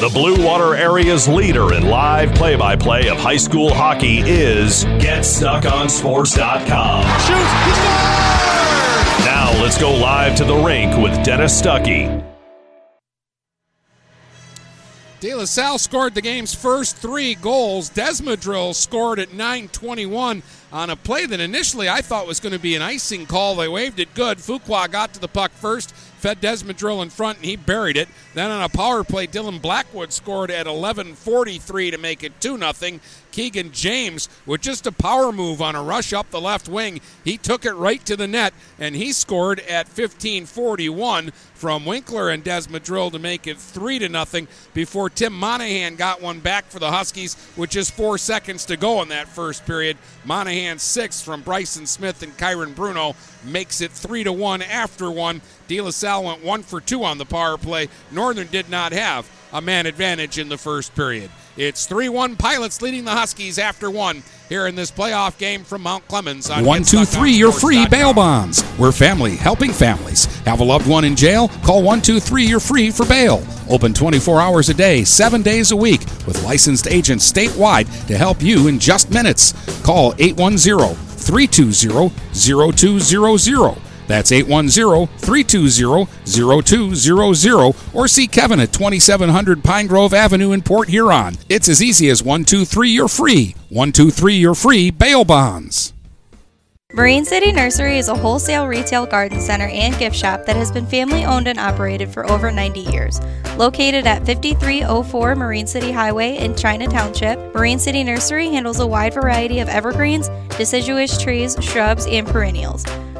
The Blue Water area's leader in live play by play of high school hockey is GetStuckOnSports.com. Shoots! He! Now let's go live to the rink with Dennis Stuckey. De La Salle scored the game's first three goals. Desmadrill scored at 9:21 on a play that initially I thought was going to be an icing call. They waved it good. Fuqua got to the puck first, fed Desmadrill in front, and he buried it. Then on a power play, Dylan Blackwood scored at 11:43 to make it 2 0. Keegan James with just a power move on a rush up the left wing. He took it right to the net and he scored at 15:41 from Winkler and Desmadrill to make it 3 to nothing before Tim Monahan got one back for the Huskies with just 4 seconds to go in that first period. Monahan 6 from Bryson Smith and Kyron Bruno makes it 3 to 1 after one. De La Salle went 1 for 2 on the power play. Northern did not have a man advantage in the first period. It's 3 1 Pilots leading the Huskies after one here in this playoff game from Mount Clemens. On One, two, three, your free bail bonds. We're family helping families. Have a loved one in jail? Call 123 You're free for bail. Open 24 hours a day, seven days a week, with licensed agents statewide to help you in just minutes. Call 810 320 0200. That's 810-320-0200 or see Kevin at 2700 Pine Grove Avenue in Port Huron. It's as easy as 123 you're free. 123 you're free bail bonds. Marine City Nursery is a wholesale retail garden center and gift shop that has been family owned and operated for over 90 years. Located at 5304 Marine City Highway in China Township, Marine City Nursery handles a wide variety of evergreens, deciduous trees, shrubs, and perennials.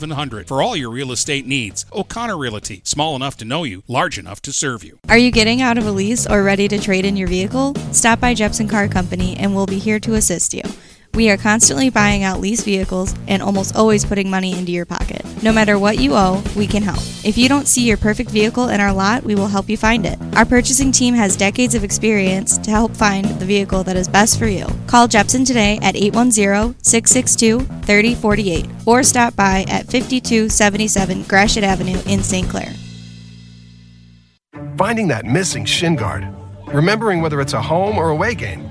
8700 for all your real estate needs. O'Connor Realty, small enough to know you, large enough to serve you. Are you getting out of a lease or ready to trade in your vehicle? Stop by Jepson Car Company and we'll be here to assist you. We are constantly buying out leased vehicles and almost always putting money into your pocket. No matter what you owe, we can help. If you don't see your perfect vehicle in our lot, we will help you find it. Our purchasing team has decades of experience to help find the vehicle that is best for you. Call Jepson today at 810-662-3048 or stop by at 5277 Gratiot Avenue in St. Clair. Finding that missing shin guard. Remembering whether it's a home or away game.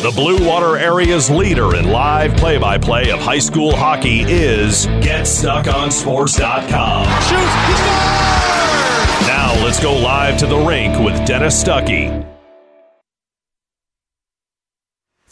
The Blue Water area's leader in live play by play of high school hockey is GetStuckOnSports.com. Shoots! He scores! Now let's go live to the rink with Dennis Stuckey.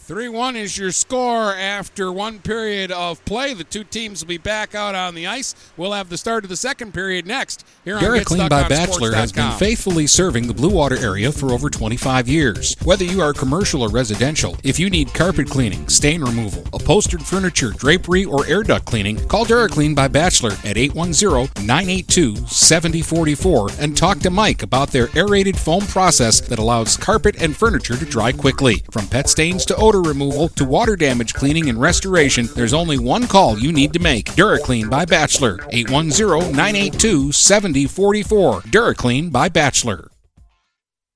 3 1 is your score after one period of play. The two teams will be back out on the ice. We'll have the start of the second period next here DuraClean by Bachelor has been faithfully serving the Blue Water area for over 25 years. Whether you are commercial or residential, if you need carpet cleaning, stain removal, upholstered furniture, drapery, or air duct cleaning, call DuraClean by Bachelor at 810-982-7044 and talk to Mike about their aerated foam process that allows carpet and furniture to dry quickly. From pet stains to odor removal to water damage cleaning and restoration, there's only one call you need to make. Duraclean by Bachelor, 810-982-7044. Duraclean by Bachelor.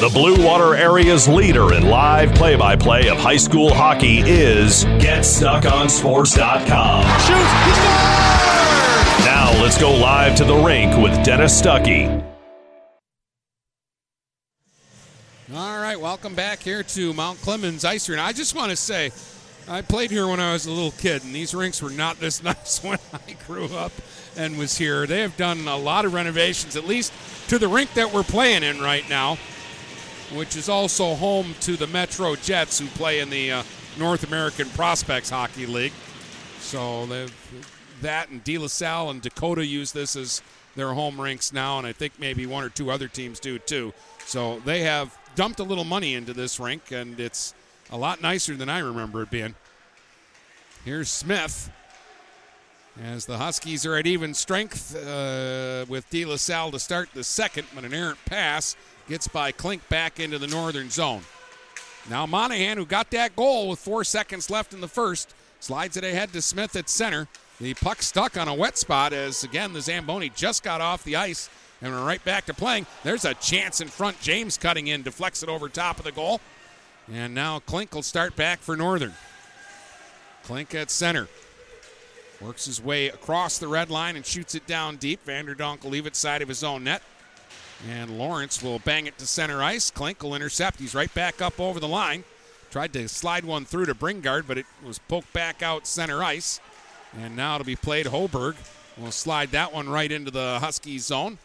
The Blue Water area's leader in live play by play of high school hockey is GetStuckOnSports.com. Shoots! He! Now let's go live to the rink with Dennis Stuckey. All right, welcome back here to Mount Clemens Ice Arena. I just want to say, I played here when I was a little kid, and these rinks were not this nice when I grew up and was here. They have done a lot of renovations, at least to the rink that we're playing in right now, which is also home to the Metro Jets, who play in the uh, North American Prospects Hockey League. So that and De La Salle and Dakota use this as their home rinks now, and I think maybe one or two other teams do too. So they have dumped a little money into this rink, and it's a lot nicer than I remember it being. Here's Smith. As the Huskies are at even strength uh, with De La Salle to start the second, but an errant pass gets by Klink back into the northern zone. Now Monahan, who got that goal with four seconds left in the first, slides it ahead to Smith at center. The puck stuck on a wet spot as, again, the Zamboni just got off the ice and we're right back to playing. There's a chance in front. James cutting in, deflects it over top of the goal. And now Klink will start back for Northern. Klink at center. Works his way across the red line and shoots it down deep. Vanderdonk will leave it side of his own net. And Lawrence will bang it to center ice. Klink will intercept. He's right back up over the line. Tried to slide one through to Bringard, but it was poked back out center ice. And now it'll be played. Hoberg will slide that one right into the Husky zone.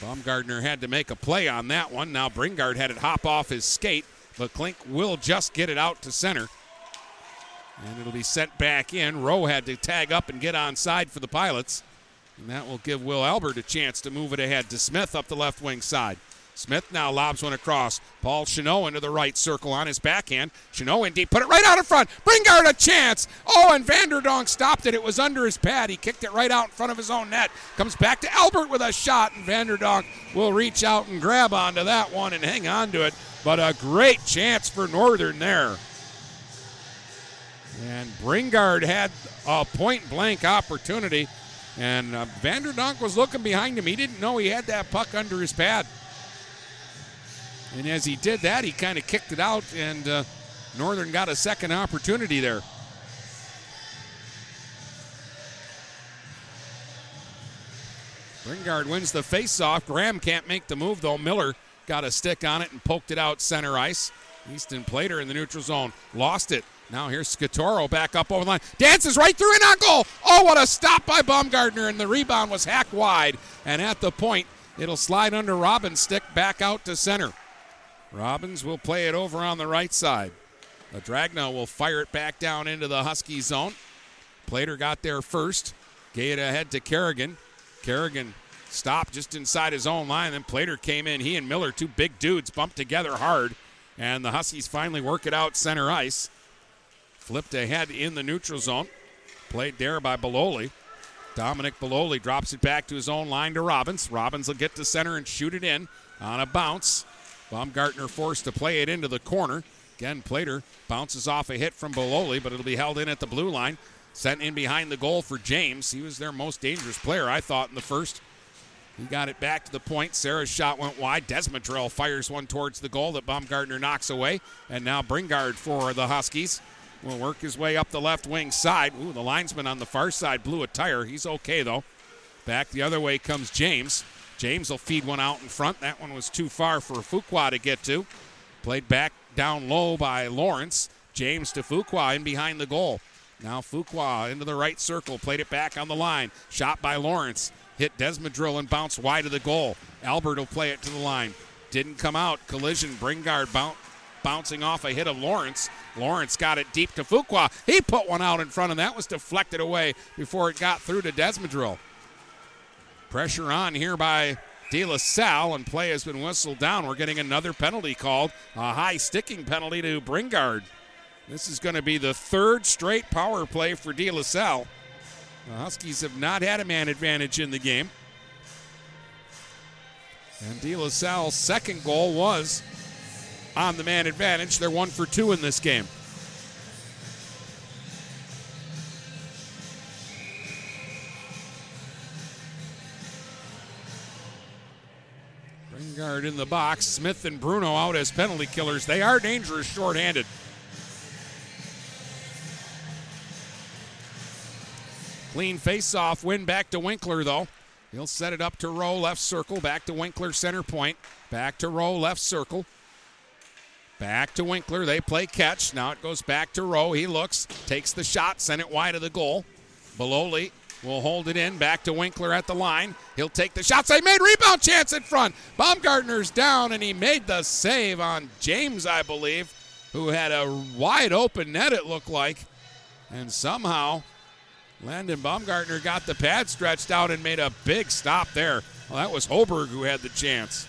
Baumgartner had to make a play on that one. Now Bringard had it hop off his skate, but Klink will just get it out to center. And it'll be sent back in. Rowe had to tag up and get onside for the Pilots. And that will give Will Albert a chance to move it ahead to Smith up the left wing side. Smith now lobs one across. Paul Chanot into the right circle on his backhand. Chanot in deep, put it right out in front. Bringard a chance. Oh, and Vanderdonk stopped it. It was under his pad. He kicked it right out in front of his own net. Comes back to Albert with a shot, and Vanderdonk will reach out and grab onto that one and hang on to it. But a great chance for Northern there. And Bringard had a point blank opportunity. And uh, Vanderdonk was looking behind him. He didn't know he had that puck under his pad. And as he did that, he kind of kicked it out, and uh, Northern got a second opportunity there. Bringard wins the faceoff. Graham can't make the move, though. Miller got a stick on it and poked it out center ice. Easton Plater in the neutral zone. Lost it. Now here's Scatoro back up over the line. Dances right through and on goal. Oh, what a stop by Baumgartner, and the rebound was hacked wide. And at the point, it'll slide under Robbins' stick back out to center. Robbins will play it over on the right side. The Dragna will fire it back down into the Husky zone. Plater got there first. Gave it ahead to Kerrigan. Kerrigan stopped just inside his own line. Then Plater came in. He and Miller, two big dudes, bumped together hard. And the Huskies finally work it out center ice. Flipped ahead in the neutral zone. Played there by Beloli. Dominic Beloli drops it back to his own line to Robbins. Robbins will get to center and shoot it in on a bounce. Baumgartner forced to play it into the corner. Again, Plater bounces off a hit from Beloli, but it'll be held in at the blue line. Sent in behind the goal for James. He was their most dangerous player, I thought, in the first. He got it back to the point. Sarah's shot went wide. Desmadrill fires one towards the goal that Baumgartner knocks away. And now Bringard for the Huskies will work his way up the left wing side. Ooh, the linesman on the far side blew a tire. He's okay, though. Back the other way comes James. James will feed one out in front. That one was too far for Fuqua to get to. Played back down low by Lawrence. James to Fuqua in behind the goal. Now Fuqua into the right circle. Played it back on the line. Shot by Lawrence. Hit Desmadrill and bounced wide of the goal. Albert will play it to the line. Didn't come out. Collision. Bringard bounce, bouncing off a hit of Lawrence. Lawrence got it deep to Fuqua. He put one out in front, and that was deflected away before it got through to Desmadrill. Pressure on here by De La Salle, and play has been whistled down. We're getting another penalty called, a high sticking penalty to Bringard. This is going to be the third straight power play for De La Salle. The Huskies have not had a man advantage in the game. And De La Salle's second goal was on the man advantage. They're one for two in this game. Bringard in the box. Smith and Bruno out as penalty killers. They are dangerous shorthanded. Clean face-off win back to Winkler though. He'll set it up to Rowe left circle. Back to Winkler center point. Back to Rowe left circle. Back to Winkler. They play catch. Now it goes back to Rowe. He looks, takes the shot, sent it wide of the goal. Beloli will hold it in. Back to Winkler at the line. He'll take the shot. They made rebound chance in front. Baumgartner's down, and he made the save on James, I believe, who had a wide open net, it looked like. And somehow Landon Baumgartner got the pad stretched out and made a big stop there. Well, that was Hoberg who had the chance.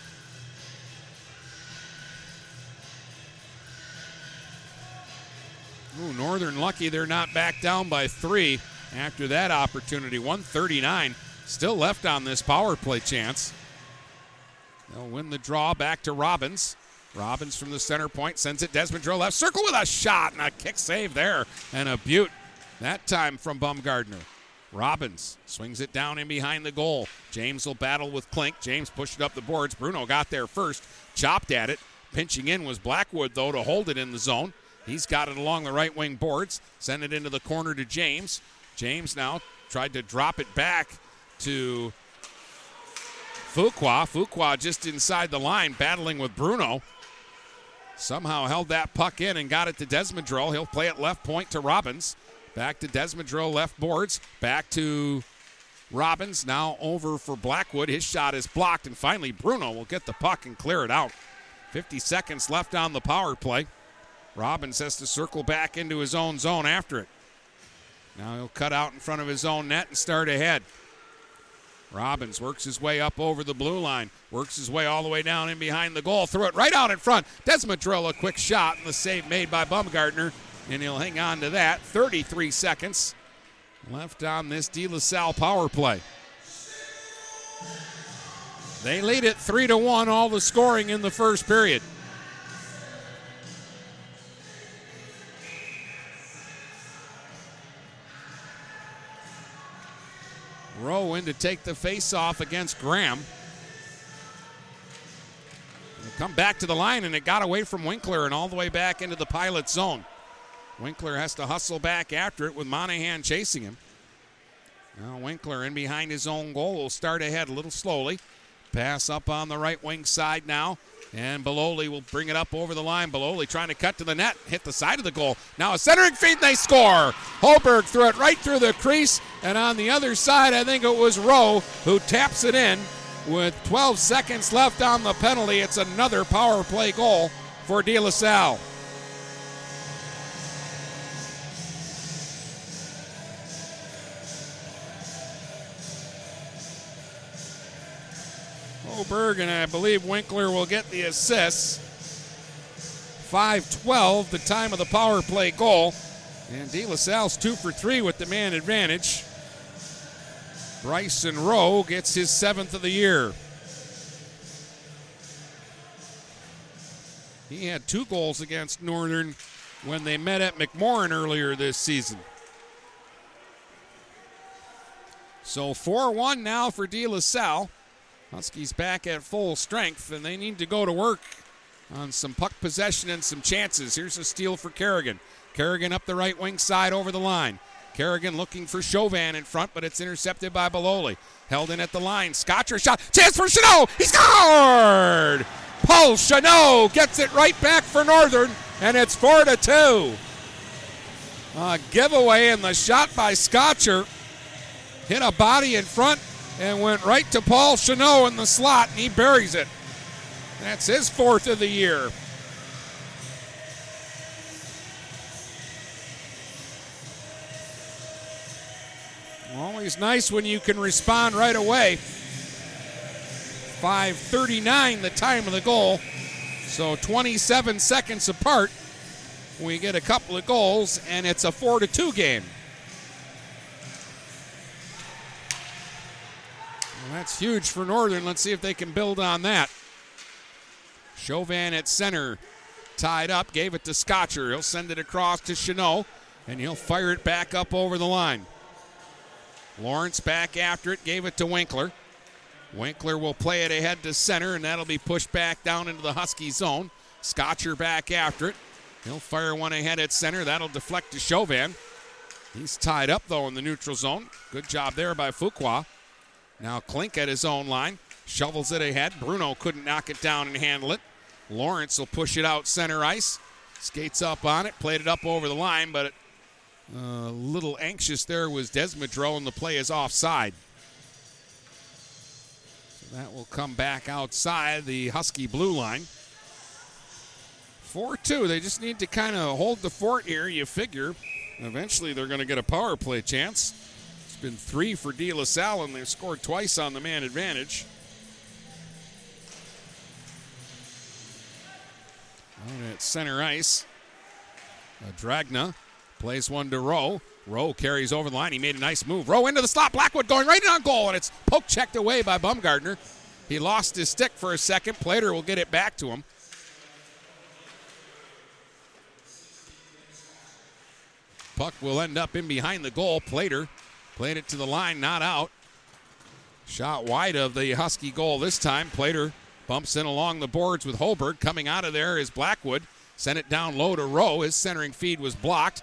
Ooh, Northern lucky they're not back down by three after that opportunity. 139 still left on this power play chance. They'll win the draw back to Robbins. Robbins from the center point sends it Desmadrill left circle with a shot and a kick save there and a beaut that time from Baumgartner. Robbins swings it down in behind the goal. James will battle with Klink. James pushed it up the boards. Bruno got there first, chopped at it, Pinching in was Blackwood, though, to hold it in the zone. He's got it along the right wing boards, send it into the corner to James. James now tried to drop it back to Fuqua. Fuqua just inside the line, battling with Bruno. Somehow held that puck in and got it to Desmadrill. He'll play it left point to Robbins. Back to Desmadrill, left boards. Back to Robbins. Now over for Blackwood. His shot is blocked, and finally Bruno will get the puck and clear it out. 50 seconds left on the power play. Robbins has to circle back into his own zone after it. Now he'll cut out in front of his own net and start ahead. Robbins works his way up over the blue line, works his way all the way down in behind the goal, threw it right out in front. Desmadrill, a quick shot, and the save made by Baumgartner, and he'll hang on to that. 33 seconds left on this De La Salle power play. They lead it 3 to 1, all the scoring in the first period. Rowe in to take the face off against Graham. Come back to the line, and it got away from Winkler and all the way back into the pilot zone. Winkler has to hustle back after it with Monahan chasing him. Now Winkler in behind his own goal will start ahead a little slowly. Pass up on the right wing side now. And Beloli will bring it up over the line. Beloli trying to cut to the net, hit the side of the goal. Now a centering feed, and they score. Hoberg threw it right through the crease, and on the other side, I think it was Rowe who taps it in. With 12 seconds left on the penalty, it's another power play goal for De La Salle. Hoberg and I believe Winkler will get the assists. 5-12, the time of the power play goal. And De La Salle's two for three with the man advantage. Bryson Rowe gets his seventh of the year. He had two goals against Northern when they met at McMorran earlier this season. So 4 1 now for De La Salle. Huskies back at full strength, and they need to go to work on some puck possession and some chances. Here's a steal for Kerrigan. Kerrigan up the right wing side over the line. Kerrigan looking for Chauvin in front, but it's intercepted by Beloli. Held in at the line. Scotcher shot. Chance for Chanot. He scored! Paul Chanot gets it right back for Northern, and it's 4 to 2. A giveaway, and the shot by Scotcher hit a body in front and went right to Paul Chanot in the slot, and he buries it. That's his fourth of the year. Always nice when you can respond right away. 5.39 the time of the goal. So 27 seconds apart. We get a couple of goals, and it's a 4 to 2 game. That's huge for Northern. Let's see if they can build on that. Chauvin at center, tied up, gave it to Scotcher. He'll send it across to Chanot, and he'll fire it back up over the line. Lawrence back after it, gave it to Winkler. Winkler will play it ahead to center, and that'll be pushed back down into the Husky zone. Scotcher back after it. He'll fire one ahead at center. That'll deflect to Chauvin. He's tied up, though, in the neutral zone. Good job there by Fuqua. Now Klink at his own line. Shovels it ahead. Bruno couldn't knock it down and handle it. Lawrence will push it out center ice. Skates up on it. Played it up over the line, but a uh, little anxious there was Desmadrill, and the play is offside. So that will come back outside the Husky blue line. 4 2. They just need to kind of hold the fort here, you figure. Eventually, they're going to get a power play chance. Been three for De La Salle, and they've scored twice on the man advantage. Out at center ice, Dragna plays one to Rowe. Rowe carries over the line. He made a nice move. Rowe into the slot. Blackwood going right in on goal, and it's poke checked away by Baumgartner. He lost his stick for a second. Plater will get it back to him. Puck will end up in behind the goal. Plater played it to the line, not out. Shot wide of the Husky goal this time. Plater Bumps in along the boards with Hoberg. Coming out of there is Blackwood. Sent it down low to Rowe. His centering feed was blocked.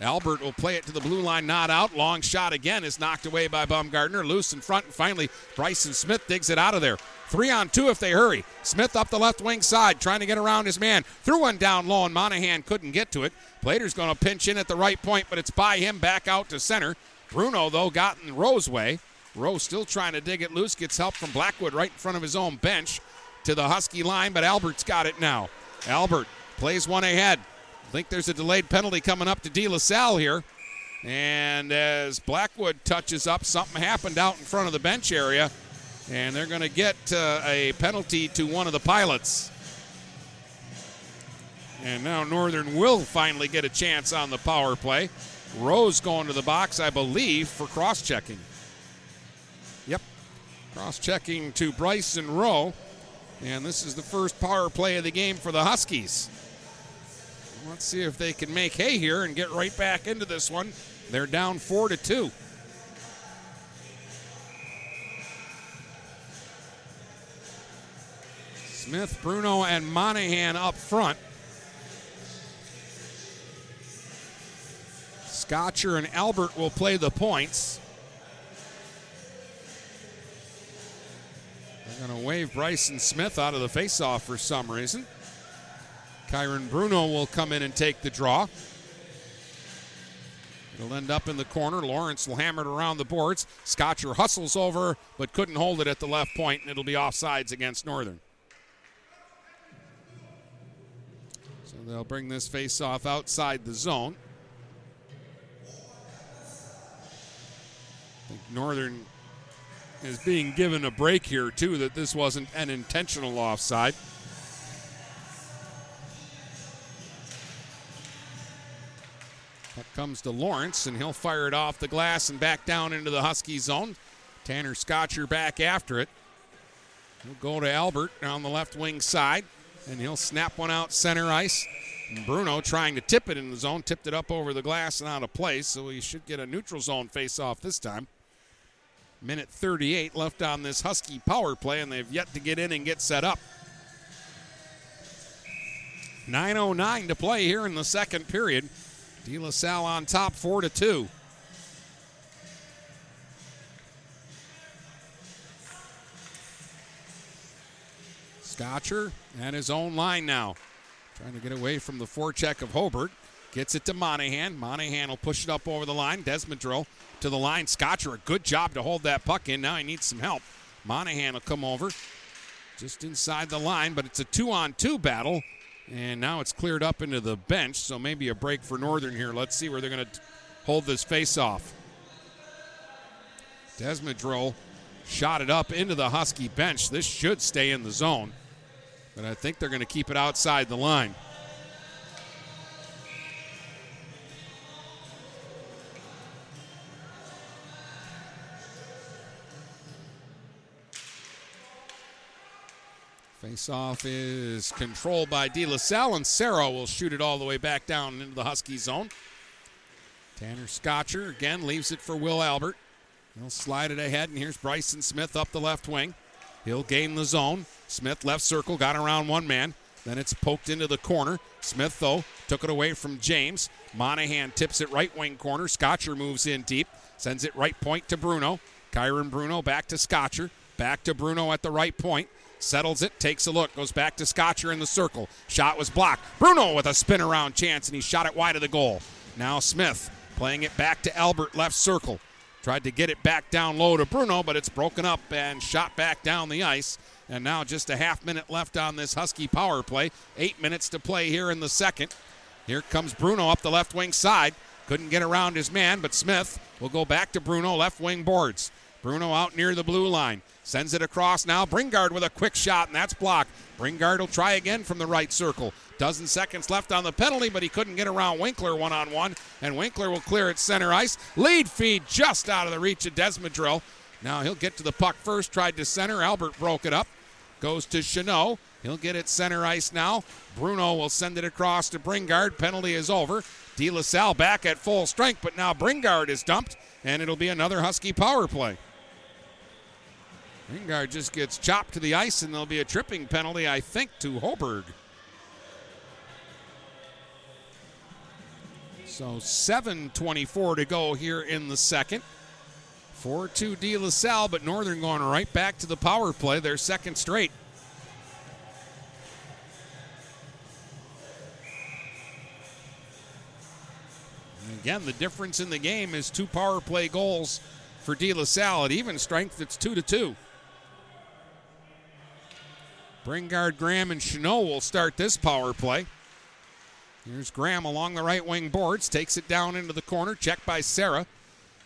Albert will play it to the blue line, not out. Long shot again is knocked away by Baumgartner. Loose in front, and finally Bryson Smith digs it out of there. Three on two if they hurry. Smith up the left wing side, trying to get around his man. Threw one down low, and Monahan couldn't get to it. Plater's going to pinch in at the right point, but it's by him back out to center. Bruno, though, got in Rowe's way. Rowe still trying to dig it loose, gets help from Blackwood right in front of his own bench to the Husky line, but Albert's got it now. Albert plays one ahead. I think there's a delayed penalty coming up to De La Salle here. And as Blackwood touches up, something happened out in front of the bench area. And they're going to get uh, a penalty to one of the pilots. And now Northern will finally get a chance on the power play. Rowe's going to the box, I believe, for cross checking. Yep. Cross checking to Bryson Rowe. And this is the first power play of the game for the Huskies. Let's see if they can make hay here and get right back into this one. They're down four to two. Smith, Bruno, and Monahan up front. Scotcher and Albert will play the points. They're going to wave Bryson Smith out of the faceoff for some reason. Kyron Bruno will come in and take the draw. It'll end up in the corner. Lawrence will hammer it around the boards. Scotcher hustles over, but couldn't hold it at the left point, and it'll be offsides against Northern. So they'll bring this face-off outside the zone. Northern is being given a break here, too, that this wasn't an intentional offside. That comes to Lawrence, and he'll fire it off the glass and back down into the Husky zone. Tanner Scotcher back after it. He'll go to Albert on the left wing side, and he'll snap one out center ice. And Bruno trying to tip it in the zone, tipped it up over the glass and out of place, so he should get a neutral zone face off this time. Minute 38 left on this Husky power play, and they've yet to get in and get set up. 9.09 to play here in the second period. De La Salle on top, 4 to 2. Scotcher at his own line now. Trying to get away from the forecheck of Hoberg. Gets it to Monahan. Monahan will push it up over the line. Desmadrill to the line. Scotcher, a good job to hold that puck in. Now he needs some help. Monahan will come over just inside the line, but it's a two on two battle. And now it's cleared up into the bench, so maybe a break for Northern here. Let's see where they're going to hold this face off. Desmadrill shot it up into the Husky bench. This should stay in the zone, but I think they're going to keep it outside the line. Face-off is controlled by De La Salle, and Sarah will shoot it all the way back down into the Husky zone. Tanner Scotcher again leaves it for Will Albert. He'll slide it ahead, and here's Bryson Smith up the left wing. He'll gain the zone. Smith left circle, got around one man. Then it's poked into the corner. Smith, though, took it away from James. Monahan tips it right wing corner. Scotcher moves in deep, sends it right point to Bruno. Kyron Bruno back to Scotcher. Back to Bruno at the right point. Settles it, takes a look, goes back to Scotcher in the circle. Shot was blocked. Bruno with a spin around chance, and he shot it wide of the goal. Now Smith playing it back to Albert, left circle. Tried to get it back down low to Bruno, but it's broken up and shot back down the ice. And now just a half minute left on this Husky power play. Eight minutes to play here in the second. Here comes Bruno up the left wing side. Couldn't get around his man, but Smith will go back to Bruno, left wing boards. Bruno out near the blue line. Sends it across now. Bringard with a quick shot, and that's blocked. Bringard will try again from the right circle. Dozen seconds left on the penalty, but he couldn't get around Winkler one on one, and Winkler will clear it center ice. Lead feed just out of the reach of Desmadrill. Now he'll get to the puck first. Tried to center. Albert broke it up. Goes to Chanot. He'll get it center ice now. Bruno will send it across to Bringard. Penalty is over. De La Salle back at full strength, but now Bringard is dumped, and it'll be another Husky power play. Bringard just gets chopped to the ice, and there'll be a tripping penalty, I think, to Hoberg. So 7.24 to go here in the second. 4 2 De La Salle, but Northern going right back to the power play, their second straight. And again, the difference in the game is two power play goals for De La Salle. At even strength, it's 2 to 2. Bringard, Graham, and Chanot will start this power play. Here's Graham along the right wing boards, takes it down into the corner, checked by Sarah.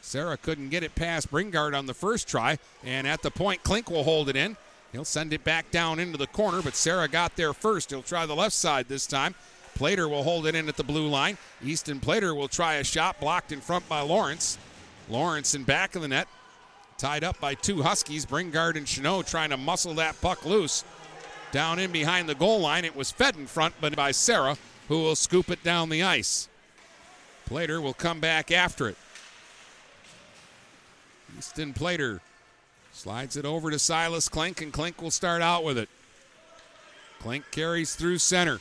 Sarah couldn't get it past Bringard on the first try, and at the point, Klink will hold it in. He'll send it back down into the corner, but Sarah got there first. He'll try the left side this time. Plater will hold it in at the blue line. Easton Plater will try a shot blocked in front by Lawrence. Lawrence in back of the net, tied up by two Huskies. Bringard and Chanot trying to muscle that puck loose. Down in behind the goal line, it was fed in front, but by Sarah, who will scoop it down the ice. Plater will come back after it. Easton Plater slides it over to Silas Klink, and Klink will start out with it. Klink carries through center.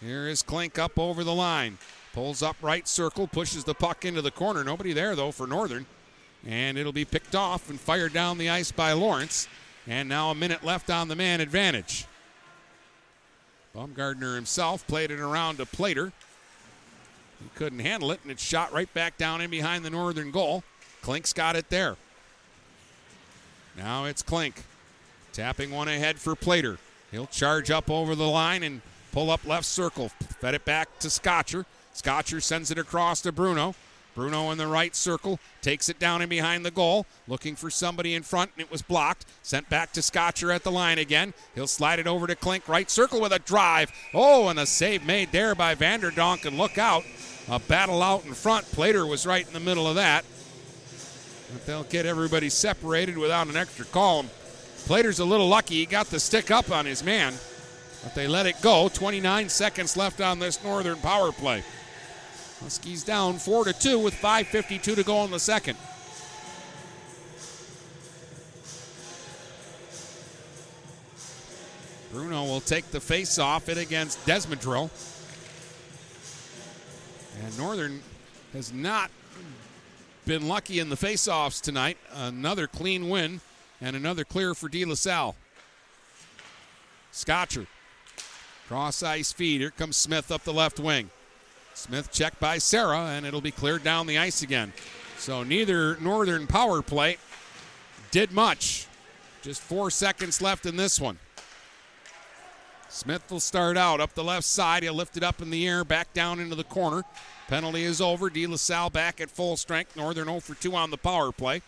Here is Klink up over the line. Pulls up right circle, pushes the puck into the corner. Nobody there, though, for Northern. And it'll be picked off and fired down the ice by Lawrence. And now a minute left on the man advantage. Baumgartner himself played it around to Plater. He couldn't handle it, and it's shot right back down in behind the Northern goal. Klink's got it there. Now it's Klink. Tapping one ahead for Plater. He'll charge up over the line and pull up left circle. Fed it back to Scotcher. Scotcher sends it across to Bruno. Bruno in the right circle takes it down and behind the goal, looking for somebody in front, and it was blocked. Sent back to Scotcher at the line again. He'll slide it over to Klink, right circle with a drive. Oh, and a save made there by Vanderdonk, and look out. A battle out in front. Plater was right in the middle of that. But they'll get everybody separated without an extra call. Plater's a little lucky. He got the stick up on his man, but they let it go. 29 seconds left on this Northern power play. Huskies down 4 to 2 with 5.52 to go in the second. Bruno will take the face off it against Desmadrill. And Northern has not been lucky in the face-offs tonight. Another clean win and another clear for De La Salle. Scotcher. Cross ice feed. Here comes Smith up the left wing. Smith checked by Sarah, and it'll be cleared down the ice again. So neither Northern power play did much. Just four seconds left in this one. Smith will start out up the left side. He'll lift it up in the air, back down into the corner. Penalty is over. De La Salle back at full strength. Northern 0 for 2 on the power play.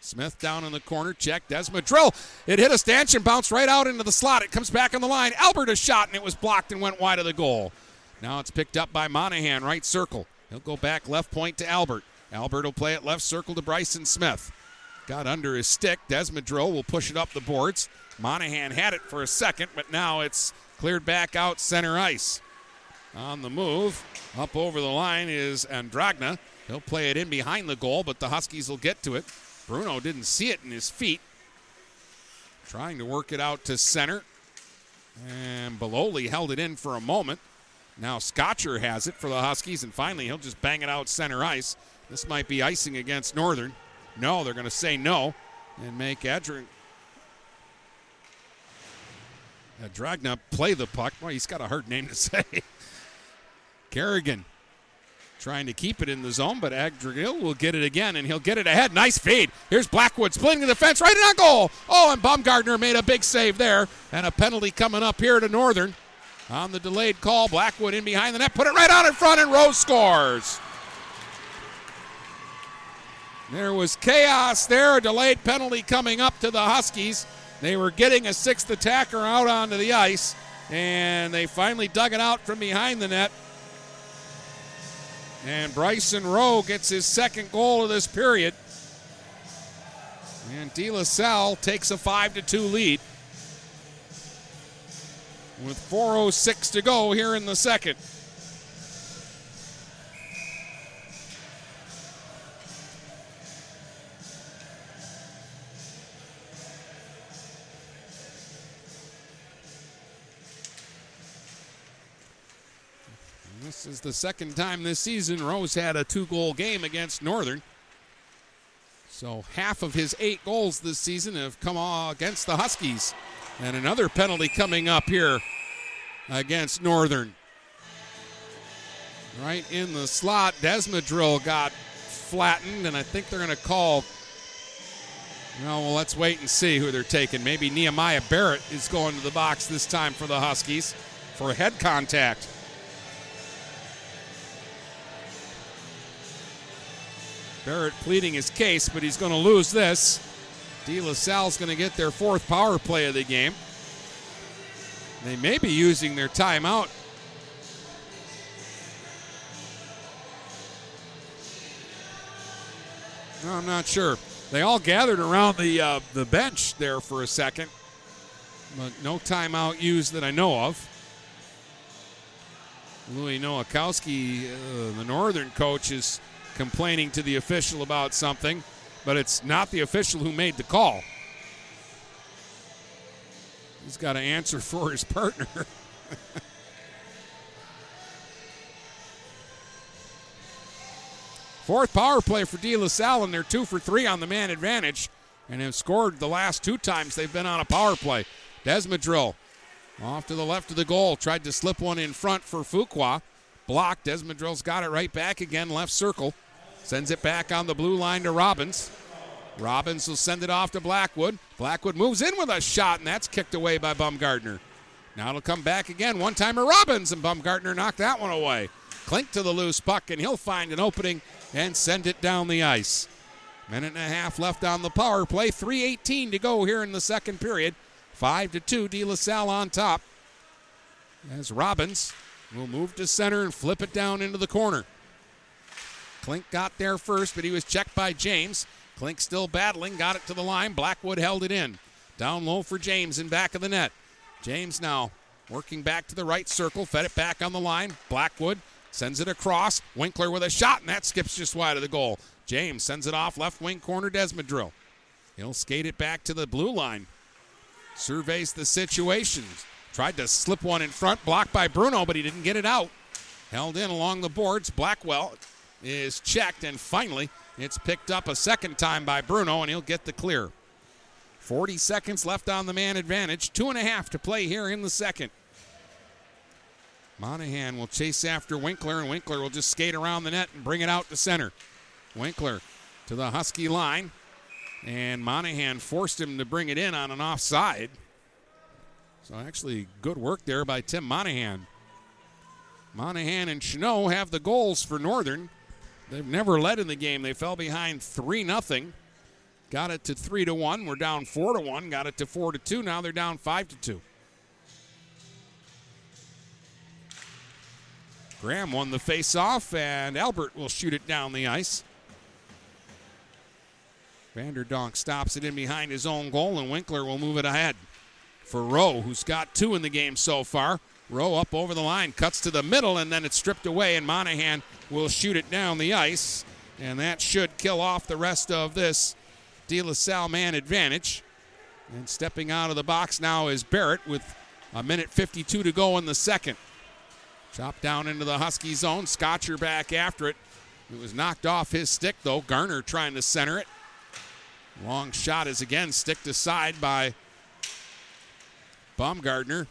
Smith down in the corner. Check. Desmadrill. It hit a stanchion, bounced right out into the slot. It comes back on the line. Albert a shot, and it was blocked and went wide of the goal. Now it's picked up by Monahan, right circle. He'll go back left point to Albert. Albert will play it left circle to Bryson Smith. Got under his stick. Desmadrill will push it up the boards. Monahan had it for a second, but now it's cleared back out center ice. On the move, up over the line is Andragna. He'll play it in behind the goal, but the Huskies will get to it. Bruno didn't see it in his feet. Trying to work it out to center. And Beloli held it in for a moment. Now Scotcher has it for the Huskies, and finally he'll just bang it out center ice. This might be icing against Northern. No, they're going to say no and make Adrian. Dragna play the puck. Well, he's got a hard name to say. Kerrigan trying to keep it in the zone, but Agdrill will get it again, and he'll get it ahead. Nice feed. Here's Blackwood splitting the defense right in on goal. Oh, and Baumgartner made a big save there, and a penalty coming up here to Northern. On the delayed call, Blackwood in behind the net, put it right out in front, and Rowe scores. There was chaos there, a delayed penalty coming up to the Huskies. They were getting a sixth attacker out onto the ice, and they finally dug it out from behind the net. And Bryson Rowe gets his second goal of this period. And De La Salle takes a 5 to 2 lead with 4.06 to go here in the second. This is the second time this season Rowe had a two goal game against Northern. So half of his eight goals this season have come against the Huskies. And another penalty coming up here against Northern. Right in the slot, Desmadrill got flattened, and I think they're going to call. Well, let's wait and see who they're taking. Maybe Nehemiah Barrett is going to the box this time for the Huskies for head contact. Barrett pleading his case, but he's going to lose this. De La Salle's going to get their fourth power play of the game. They may be using their timeout. No, I'm not sure. They all gathered around the uh, the bench there for a second, but no timeout used that I know of. Louis Nowakowski, uh, the Northern coach, is complaining to the official about something, but it's not the official who made the call. He's got to answer for his partner. Fourth power play for De La Salle, and they're two for three on the man advantage and have scored the last two times they've been on a power play. Desmadrill off to the left of the goal, tried to slip one in front for Fuqua. Blocked. Desmadrill's got it right back again, left circle. Sends it back on the blue line to Robbins. Robbins will send it off to Blackwood. Blackwood moves in with a shot, and that's kicked away by Baumgartner. Now it'll come back again. One timer Robbins, and Baumgartner knocked that one away. Klink to the loose puck, and he'll find an opening and send it down the ice. Minute and a half left on the power play. 3.18 to go here in the second period. 5 to 2, De La Salle on top. As Robbins will move to center and flip it down into the corner. Klink got there first, but he was checked by James. Klink still battling, got it to the line. Blackwood held it in. Down low for James in back of the net. James now working back to the right circle, fed it back on the line. Blackwood sends it across. Winkler with a shot, and that skips just wide of the goal. James sends it off left wing corner, Desmadrill. He'll skate it back to the blue line. Surveys the situation. Tried to slip one in front, blocked by Bruno, but he didn't get it out. Held in along the boards. Blackwell is checked, and finally it's picked up a second time by Bruno, and he'll get the clear. 40 seconds left on the man advantage. Two and a half to play here in the second. Monahan will chase after Winkler, and Winkler will just skate around the net and bring it out to center. Winkler to the Husky line, and Monahan forced him to bring it in on an offside. So, actually, good work there by Tim Monahan. Monahan and Chanot have the goals for Northern. They've never led in the game. They fell behind 3 0. Got it to 3 to 1. We're down 4 to 1. Got it to 4 to 2. Now they're down 5 to 2. Graham won the face-off, and Albert will shoot it down the ice. Vanderdonk stops it in behind his own goal, and Winkler will move it ahead for Rowe, who's got two in the game so far. Rowe up over the line, cuts to the middle, and then it's stripped away, and Monahan will shoot it down the ice. And that should kill off the rest of this De La Salle man advantage. And stepping out of the box now is Barrett with a minute 52 to go in the second. Chopped down into the Husky zone. Scotcher back after it. It was knocked off his stick, though. Garner trying to center it. Long shot is again sticked aside by Baumgartner.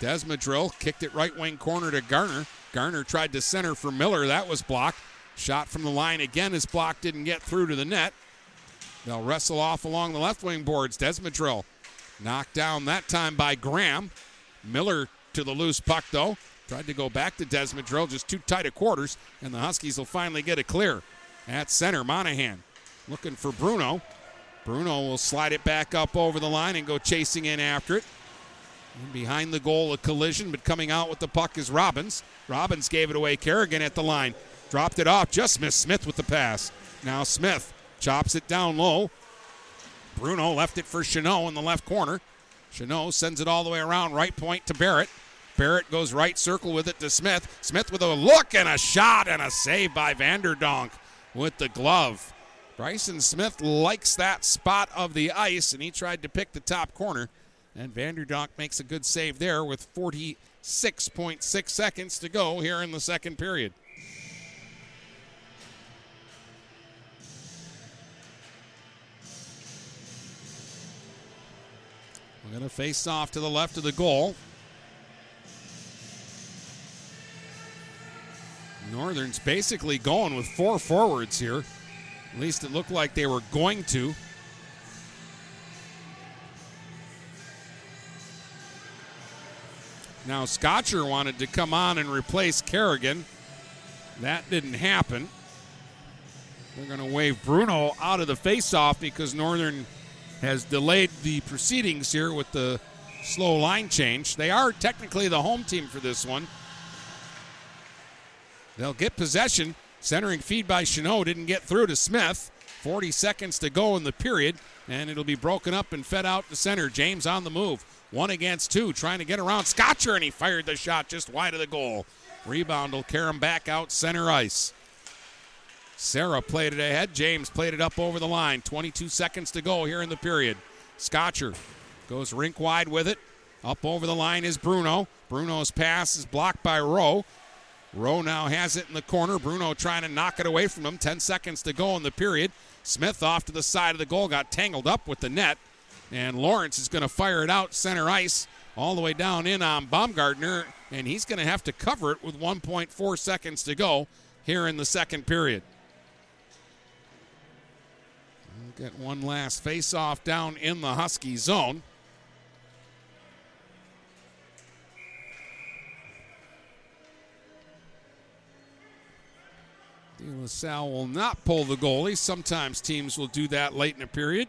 Desmadrill kicked it right wing corner to Garner. Garner tried to center for Miller. That was blocked. Shot from the line again is block didn't get through to the net. They'll wrestle off along the left wing boards. Desmadrill knocked down that time by Graham. Miller to the loose puck, though. Tried to go back to Desmadrill, just too tight of quarters, and the Huskies will finally get it clear. At center, Monahan looking for Bruno. Bruno will slide it back up over the line and go chasing in after it. And behind the goal, a collision, but coming out with the puck is Robbins. Robbins gave it away. Kerrigan at the line. Dropped it off. Just missed Smith with the pass. Now Smith chops it down low. Bruno left it for Chanot in the left corner. Chanot sends it all the way around right point to Barrett. Barrett goes right circle with it to Smith. Smith with a look and a shot and a save by Vanderdonk with the glove. Bryson Smith likes that spot of the ice, and he tried to pick the top corner. And Vanderdonk makes a good save there with 46.6 seconds to go here in the second period. We're going to face off to the left of the goal. Northern's basically going with four forwards here. At least it looked like they were going to. Now, Scotcher wanted to come on and replace Kerrigan. That didn't happen. They're going to wave Bruno out of the faceoff because Northern has delayed the proceedings here with the slow line change. They are technically the home team for this one. They'll get possession. Centering feed by Chanot didn't get through to Smith. 40 seconds to go in the period, and it'll be broken up and fed out to center. James on the move. One against two, trying to get around Scotcher, and he fired the shot just wide of the goal. Rebound will carry him back out center ice. Sarah played it ahead. James played it up over the line. 22 seconds to go here in the period. Scotcher goes rink wide with it. Up over the line is Bruno. Bruno's pass is blocked by Rowe. Rowe now has it in the corner. Bruno trying to knock it away from him. 10 seconds to go in the period. Smith off to the side of the goal, got tangled up with the net. And Lawrence is going to fire it out center ice all the way down in on Baumgartner. And he's going to have to cover it with 1.4 seconds to go here in the second period. We'll get one last face off down in the Husky zone. De La Salle will not pull the goalie. Sometimes teams will do that late in a period.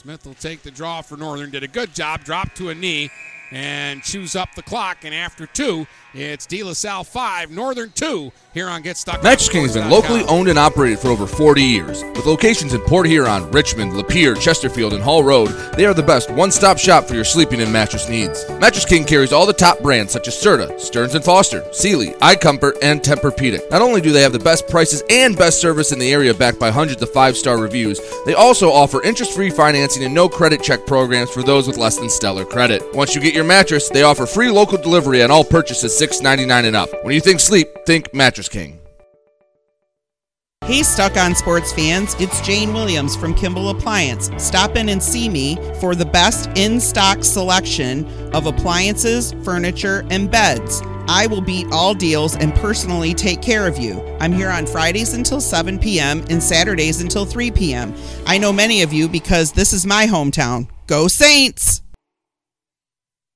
Smith will take the draw for Northern. Did a good job. Dropped to a knee and chews up the clock. And after two, it's De La Salle 5, Northern 2 here on Get Stuck. Mattress King has been locally owned and operated for over 40 years. With locations in Port Huron, Richmond, Lapeer, Chesterfield, and Hall Road, they are the best one-stop shop for your sleeping and mattress needs. Mattress King carries all the top brands such as Serta, Stearns & Foster, Sealy, iComfort, and Tempur-Pedic. Not only do they have the best prices and best service in the area backed by hundreds of five-star reviews, they also offer interest-free financing and no credit check programs for those with less than stellar credit. Once you get your mattress, they offer free local delivery on all purchases $6.99 and up. When you think sleep, think Mattress King. Hey, Stuck on Sports fans, it's Jane Williams from Kimball Appliance. Stop in and see me for the best in stock selection of appliances, furniture, and beds. I will beat all deals and personally take care of you. I'm here on Fridays until 7 p.m. and Saturdays until 3 p.m. I know many of you because this is my hometown. Go Saints!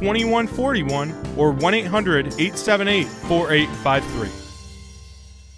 2141 or 1 800 878 4853.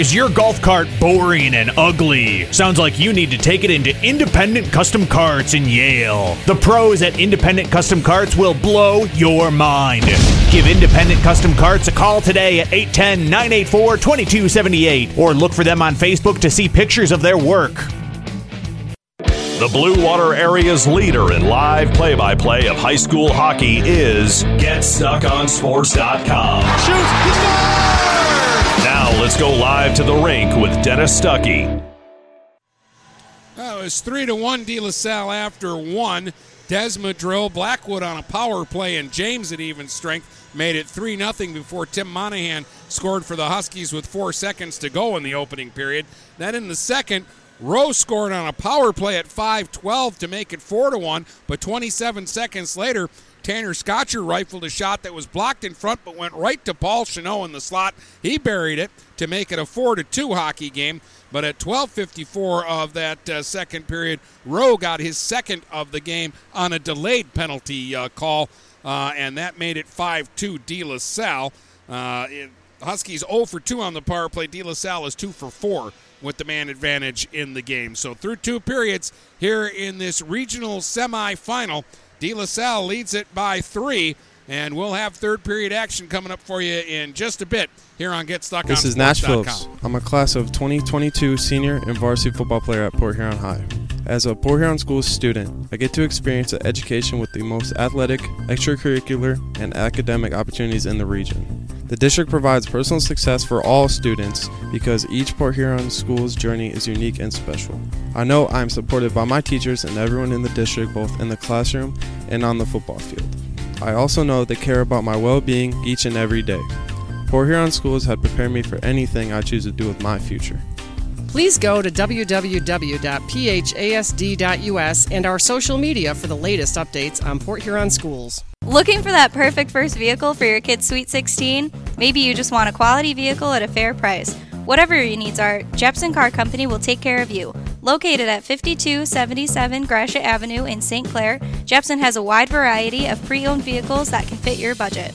Is your golf cart boring and ugly? Sounds like you need to take it into Independent Custom Carts in Yale. The pros at Independent Custom Carts will blow your mind. Give Independent Custom Carts a call today at 810 984 2278 or look for them on Facebook to see pictures of their work. The Blue Water area's leader in live play by play of high school hockey is GetStuckOnSports.com. Shoots, he scores! Now let's go live to the rink with Dennis Stuckey. Oh, it was three to one. De La Salle after one. Desmadrill Blackwood on a power play, and James at even strength made it three 0 before Tim Monahan scored for the Huskies with four seconds to go in the opening period. Then in the second, Rowe scored on a power play at 5-12 to make it 4 to 1, but 27 seconds later, Tanner Scotcher rifled a shot that was blocked in front but went right to Paul Chanot in the slot. He buried it to make it a 4 to 2 hockey game. But at 12:54 of that uh, second period, Rowe got his second of the game on a delayed penalty uh, call, uh, and that made it 5-2 De La Salle. Uh, Huskies 0 for 2 on the power play. De La Salle is 2 for 4 with the man advantage in the game. So through two periods here in this regional semifinal, De La Salle leads it by three. And we'll have third period action coming up for you in just a bit here on Get Stuck This on is Nash. Phillips. I'm a class of 2022 senior and varsity football player at Port Huron High. As a Port Huron Schools student, I get to experience an education with the most athletic, extracurricular, and academic opportunities in the region. The district provides personal success for all students because each Port Huron Schools journey is unique and special. I know I am supported by my teachers and everyone in the district both in the classroom and on the football field. I also know they care about my well being each and every day. Port Huron Schools had prepared me for anything I choose to do with my future. Please go to www.phasd.us and our social media for the latest updates on Port Huron schools. Looking for that perfect first vehicle for your kid's Sweet 16? Maybe you just want a quality vehicle at a fair price. Whatever your needs are, Jepson Car Company will take care of you. Located at 5277 Gratiot Avenue in St. Clair, Jepson has a wide variety of pre owned vehicles that can fit your budget.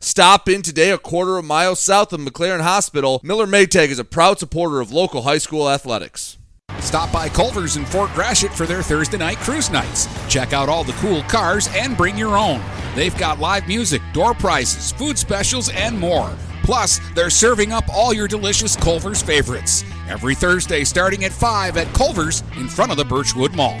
Stop in today a quarter of a mile south of McLaren Hospital. Miller Maytag is a proud supporter of local high school athletics. Stop by Culver's in Fort Gratiot for their Thursday night cruise nights. Check out all the cool cars and bring your own. They've got live music, door prizes, food specials, and more. Plus, they're serving up all your delicious Culver's favorites. Every Thursday starting at 5 at Culver's in front of the Birchwood Mall.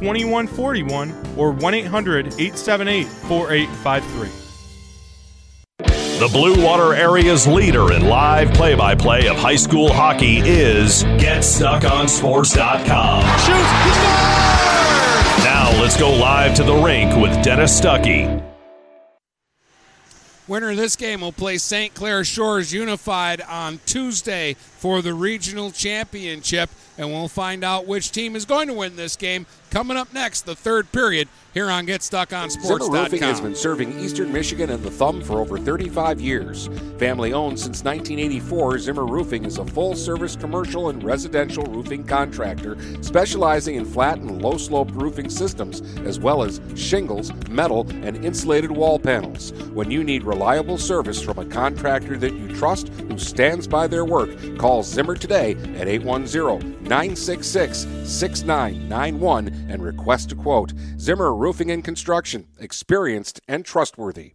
2141 or 1 800 878 4853. The Blue Water area's leader in live play by play of high school hockey is GetStuckOnSports.com. Shoots, he! Now let's go live to the rink with Dennis Stuckey. Winner of this game will play St. Clair Shores Unified on Tuesday for the regional championship, and we'll find out which team is going to win this game coming up next, the third period, here on GetStuckOnSports.com. Zimmer Roofing has been serving Eastern Michigan and the Thumb for over 35 years. Family owned since 1984, Zimmer Roofing is a full service commercial and residential roofing contractor specializing in flat and low slope roofing systems, as well as shingles, metal, and insulated wall panels. When you need reliable service from a contractor that you trust who stands by their work, call Call Zimmer today at 810 966 6991 and request a quote. Zimmer Roofing and Construction, experienced and trustworthy.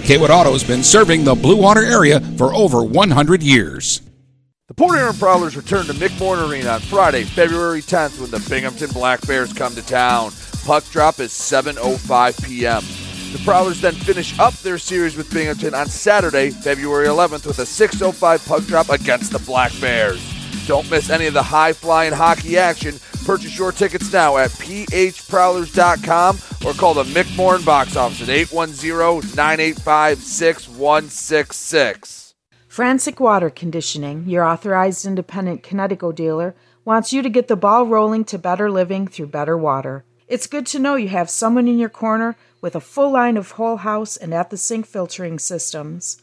Kaywood Auto has been serving the Blue Water area for over 100 years. The Port Huron Prowlers return to McMorran Arena on Friday, February 10th when the Binghamton Black Bears come to town. Puck drop is 7.05 p.m. The Prowlers then finish up their series with Binghamton on Saturday, February 11th with a 6.05 puck drop against the Black Bears. Don't miss any of the high-flying hockey action. Purchase your tickets now at phprowlers.com or call the McMorran box office at 810-985-6166. Frantic Water Conditioning, your authorized independent Kinetico dealer, wants you to get the ball rolling to better living through better water. It's good to know you have someone in your corner with a full line of whole house and at the sink filtering systems.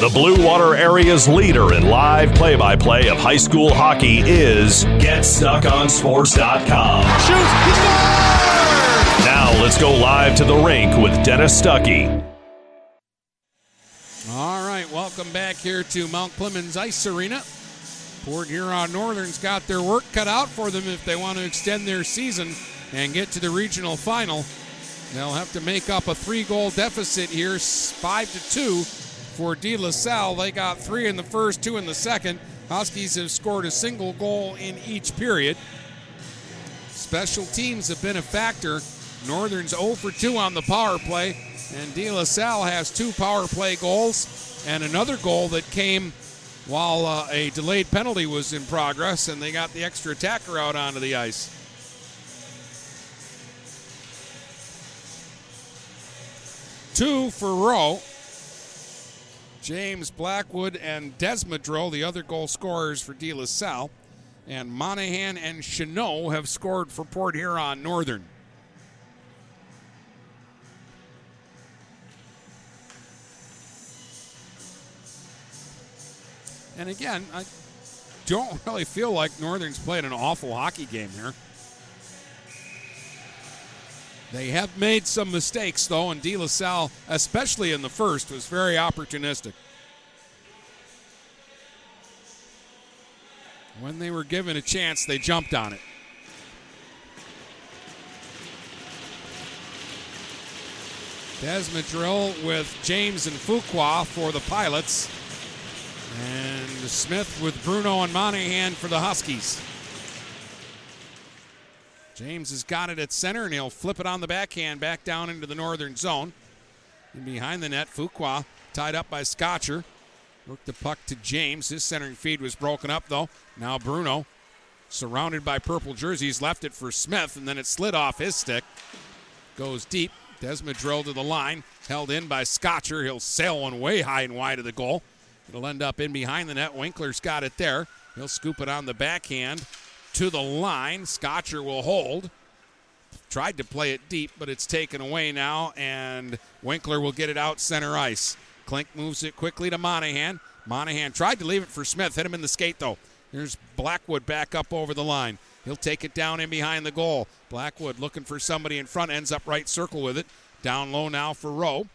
The Blue Water area's leader in live play by play of high school hockey is GetStuckOnSports.com. Shoots, he! Now let's go live to the rink with Dennis Stuckey. All right, welcome back here to Mount Clemens Ice Arena. Port Huron Northern's got their work cut out for them if they want to extend their season and get to the regional final. They'll have to make up a three-goal deficit here, five to two for De La Salle. They got three in the first, two in the second. Huskies have scored a single goal in each period. Special teams have been a factor. Northern's 0 for 2 on the power play, and De La Salle has two power play goals and another goal that came while uh, a delayed penalty was in progress, and they got the extra attacker out onto the ice. Two for Rowe. James Blackwood and Desmadro, the other goal scorers for De La Salle. And Monahan and Chanot have scored for Port Huron Northern. And again, I don't really feel like Northern's played an awful hockey game here. They have made some mistakes, though, and De La Salle, especially in the first, was very opportunistic. When they were given a chance, they jumped on it. Desmadrill with James and Fuqua for the Pilots. And Smith with Bruno and Monahan for the Huskies. James has got it at center, and he'll flip it on the backhand back down into the northern zone. And behind the net, Fuqua tied up by Scotcher. Worked the puck to James. His centering feed was broken up, though. Now Bruno, surrounded by purple jerseys, left it for Smith, and then it slid off his stick. Goes deep. Desmadrill to the line, held in by Scotcher. He'll sail one way high and wide of the goal. It'll end up in behind the net. Winkler's got it there. He'll scoop it on the backhand to the line. Scotcher will hold. Tried to play it deep, but it's taken away now, and Winkler will get it out center ice. Klink moves it quickly to Monahan. Monahan tried to leave it for Smith, hit him in the skate though. Here's Blackwood back up over the line. He'll take it down in behind the goal. Blackwood looking for somebody in front, ends up right circle with it. Down low now for Rowe.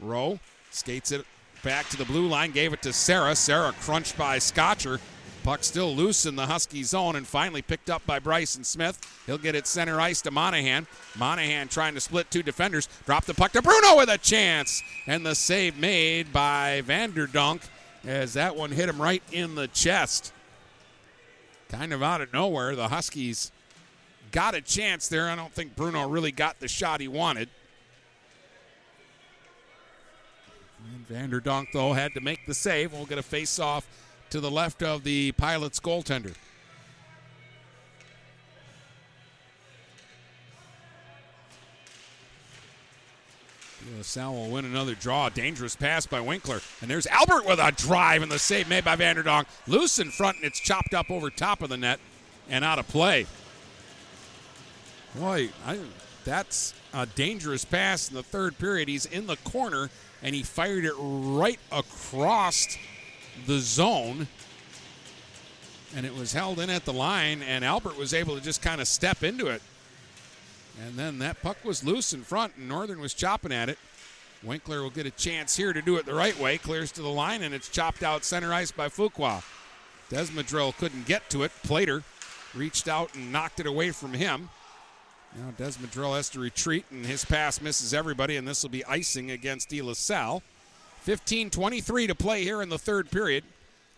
Rowe skates it back to the blue line, gave it to Sarah. Sarah crunched by Scotcher, Puck still loose in the Husky zone and finally picked up by Bryson Smith. He'll get it center ice to Monahan. Monahan trying to split two defenders. Drop the puck to Bruno with a chance. And the save made by Vanderdonk as that one hit him right in the chest. Kind of out of nowhere, the Huskies got a chance there. I don't think Bruno really got the shot he wanted. And Vanderdonk, though, had to make the save. We'll get a face off to the left of the Pilots goaltender. Sal will win another draw. Dangerous pass by Winkler. And there's Albert with a drive and the save made by Vanderdonk. Loose in front, and it's chopped up over top of the net and out of play. Boy, I, that's a dangerous pass in the third period. He's in the corner, and he fired it right across the zone. And it was held in at the line, and Albert was able to just kind of step into it. And then that puck was loose in front, and Northern was chopping at it. Winkler will get a chance here to do it the right way. Clears to the line, and it's chopped out center ice by Fuqua. Desmadrill couldn't get to it. Plater reached out and knocked it away from him. Now Desmadrill has to retreat, and his pass misses everybody, and this will be icing against De La Salle. 15-23 to play here in the third period.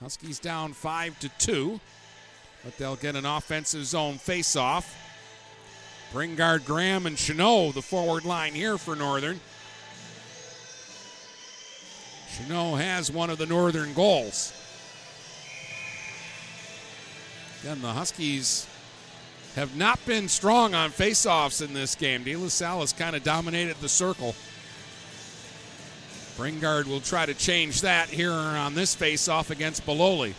Huskies down 5 to 2, but they'll get an offensive zone face-off. Bringard Graham and Chanot, the forward line here for Northern. Chanot has one of the Northern goals. Again, the Huskies have not been strong on faceoffs in this game. De La Salle has kind of dominated the circle. Bringard will try to change that here on this face-off against Beloli.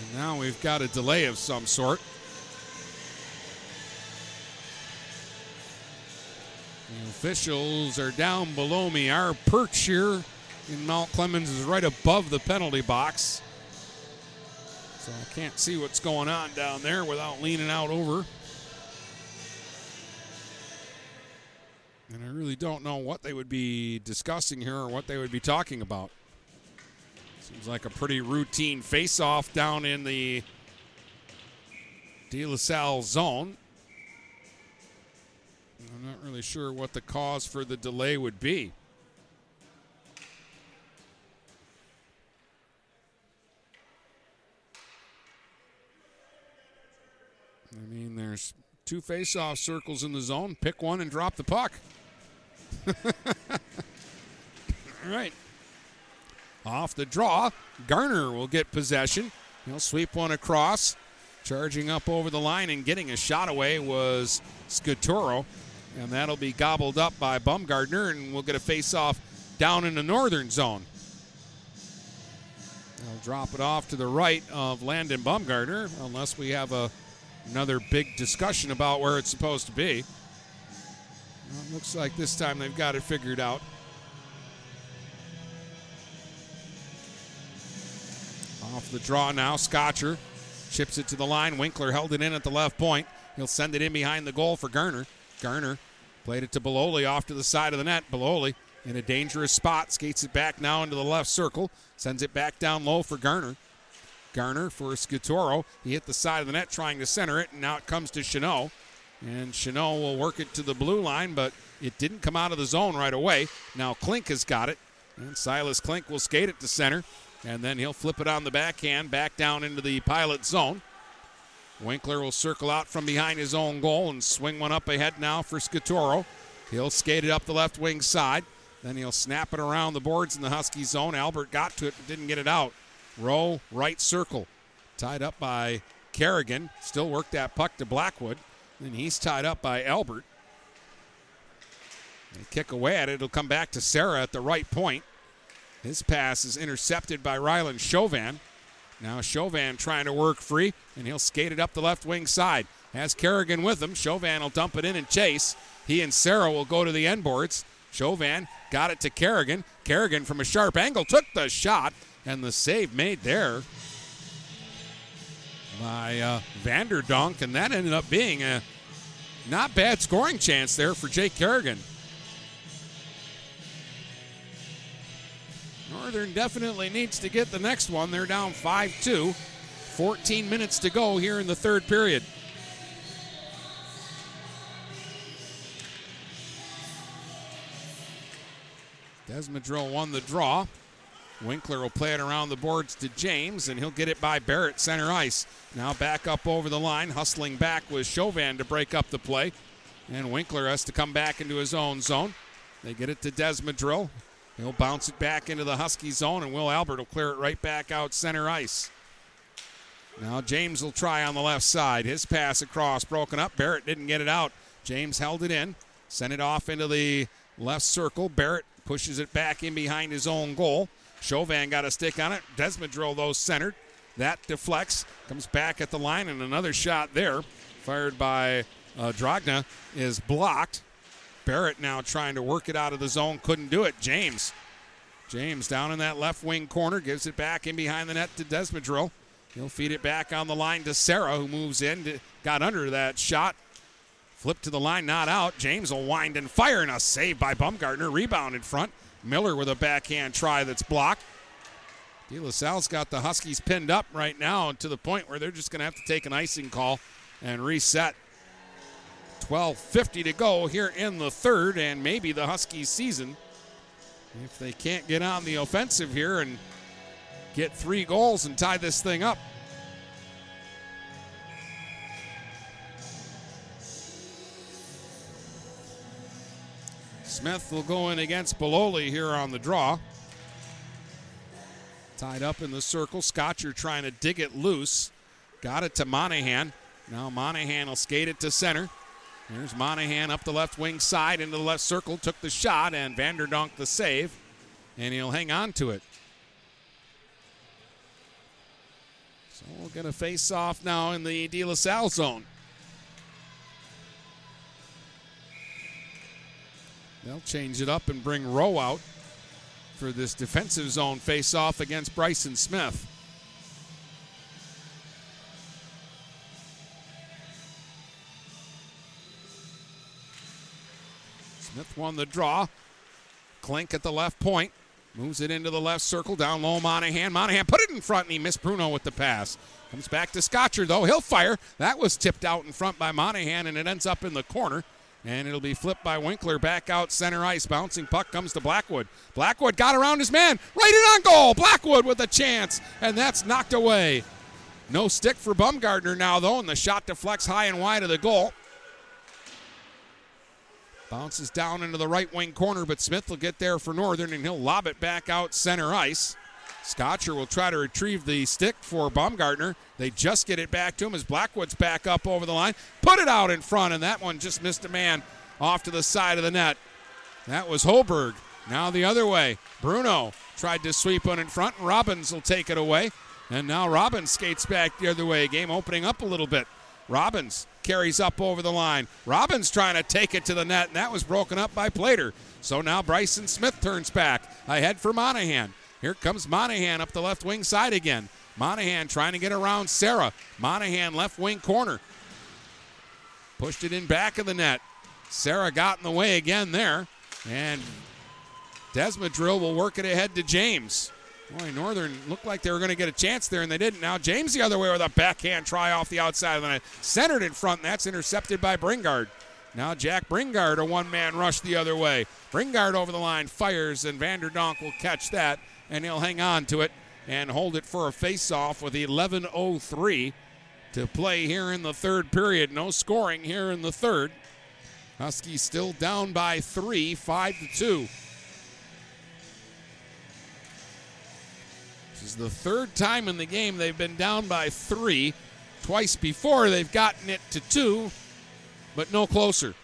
And now we've got a delay of some sort. The officials are down below me. Our perch here in Mount Clemens is right above the penalty box. So I can't see what's going on down there without leaning out over. And I really don't know what they would be discussing here or what they would be talking about. Seems like a pretty routine face-off down in the De La Salle zone. I'm not really sure what the cause for the delay would be. I mean, there's two face-off circles in the zone. Pick one and drop the puck. All right. Off the draw, Garner will get possession. He'll sweep one across. Charging up over the line and getting a shot away was Scaturo. And that'll be gobbled up by Baumgartner, and we'll get a face-off down in the northern zone. They'll drop it off to the right of Landon Baumgartner, unless we have a another big discussion about where it's supposed to be. Well, looks like this time they've got it figured out. Off the draw now, Scotcher chips it to the line. Winkler held it in at the left point. He'll send it in behind the goal for Garner. Garner played it to Beloli off to the side of the net. Beloli in a dangerous spot, skates it back now into the left circle, sends it back down low for Garner. Garner for Scatoro. He hit the side of the net trying to center it, and now it comes to Chanot. And Chanot will work it to the blue line, but it didn't come out of the zone right away. Now Klink has got it, and Silas Klink will skate it to center, and then he'll flip it on the backhand back down into the pilot zone. Winkler will circle out from behind his own goal and swing one up ahead now for Scatoro. He'll skate it up the left wing side. Then he'll snap it around the boards in the Husky zone. Albert got to it but didn't get it out. Rowe, right circle. Tied up by Kerrigan. Still work that puck to Blackwood. And he's tied up by Albert. They kick away at it. It'll come back to Sarah at the right point. His pass is intercepted by Ryland Chauvin. Now Chauvin trying to work free, and he'll skate it up the left wing side. Has Kerrigan with him. Chauvin will dump it in and chase. He and Sarah will go to the end boards. Chauvin got it to Kerrigan. Kerrigan from a sharp angle took the shot, and the save made there. by uh, Vanderdonk, and that ended up being a not bad scoring chance there for Jake Kerrigan. Northern definitely needs to get the next one. They're down 5 2. 14 minutes to go here in the third period. Desmadrill won the draw. Winkler will play it around the boards to James, and he'll get it by Barrett center ice. Now back up over the line, hustling back with Chauvin to break up the play. And Winkler has to come back into his own zone. They get it to Desmadrill. He'll bounce it back into the Husky zone, and Will Albert will clear it right back out center ice. Now James will try on the left side. His pass across, broken up. Barrett didn't get it out. James held it in, sent it off into the left circle. Barrett pushes it back in behind his own goal. Chauvin got a stick on it. Desmadrill, though, centered. That deflects, comes back at the line, and another shot there, fired by uh, Dragna, is blocked. Barrett now trying to work it out of the zone, couldn't do it. James. James down in that left wing corner, gives it back in behind the net to Desmadrill. He'll feed it back on the line to Sarah, who moves in, got under that shot. Flip to the line, not out. James will wind and fire, and a save by Baumgartner. Rebound in front. Miller with a backhand try that's blocked. De La Salle's got the Huskies pinned up right now to the point where they're just going to have to take an icing call and reset. 12.50 to go here in the third, and maybe the Huskies season. If they can't get on the offensive here and get three goals and tie this thing up. Smith will go in against Beloli here on the draw. Tied up in the circle. Scotcher trying to dig it loose. Got it to Monahan. Now Monahan will skate it to center. There's Monahan up the left wing side into the left circle. Took the shot and Vanderdonk the save. And he'll hang on to it. So we'll get a face off now in the De La Salle zone. They'll change it up and bring Rowe out for this defensive zone face off against Bryson Smith. Smith won the draw. Klink at the left point. Moves it into the left circle, down low Monahan. Monahan put it in front, and he missed Bruno with the pass. Comes back to Scotcher, though. He'll fire. That was tipped out in front by Monahan, and it ends up in the corner. And it'll be flipped by Winkler back out center ice. Bouncing puck comes to Blackwood. Blackwood got around his man. Right in on goal. Blackwood with a chance. And that's knocked away. No stick for Baumgartner now, though, and the shot deflects high and wide of the goal. Bounces down into the right wing corner, but Smith will get there for Northern and he'll lob it back out center ice. Scotcher will try to retrieve the stick for Baumgartner. They just get it back to him as Blackwood's back up over the line. Put it out in front, and that one just missed a man off to the side of the net. That was Hoberg. Now the other way. Bruno tried to sweep one in front, and Robbins will take it away. And now Robbins skates back the other way. Game opening up a little bit. Robbins carries up over the line. Robbins trying to take it to the net, and that was broken up by Plater. So now Bryson Smith turns back ahead for Monahan. Here comes Monahan up the left wing side again. Monahan trying to get around Sarah. Monahan left wing corner. Pushed it in back of the net. Sarah got in the way again there. And Desmadrill will work it ahead to James. Boy, Northern looked like they were going to get a chance there, and they didn't. Now James the other way with a backhand try off the outside of the net. Centered in front, and that's intercepted by Bringard. Now Jack Bringard, a one-man rush the other way. Bringard over the line, fires, and Vanderdonk will catch that, and he'll hang on to it and hold it for a face-off with 11.03 to play here in the third period. No scoring here in the third. Huskies still down by three, five to two. This is the third time in the game they've been down by three. Twice before they've gotten it to two, but no closer.